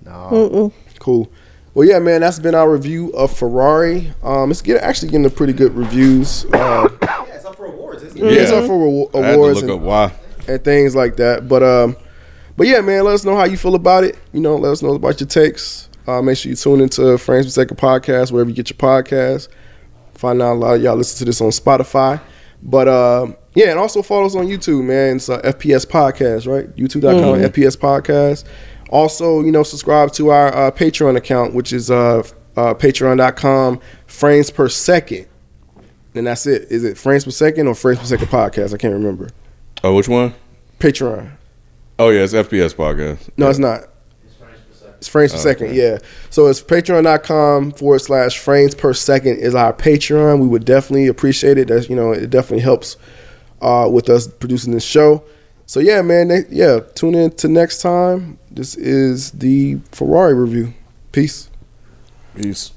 No. Cool. Well, yeah, man, that's been our review of Ferrari. Um, it's get, actually getting a pretty good reviews. Uh, Yeah, it's up for awards. Isn't yeah, it's up for awa- I had to awards and, why. and things like that. But um, but yeah, man, let us know how you feel about it. You know, let us know about your takes. Uh, make sure you tune into Frames Per Second podcast wherever you get your podcast. Find out a lot of y'all listen to this on Spotify. But um, yeah, and also follow us on YouTube, man. It's uh, FPS Podcast, right? YouTube.com FPS Podcast. Also, you know, subscribe to our uh, Patreon account, which is uh, uh, patreon.com frames per second. And that's it. Is it frames per second or frames per second podcast? I can't remember. Oh, which one? Patreon. Oh yeah, it's FPS podcast. No, it's not. It's frames per Oh, second, okay. yeah. So it's patreon.com forward slash frames per second is our Patreon. We would definitely appreciate it. That's you know, it definitely helps uh, with us producing this show. So yeah, man, they, yeah, tune in to next time. This is the Ferrari review. Peace. Peace.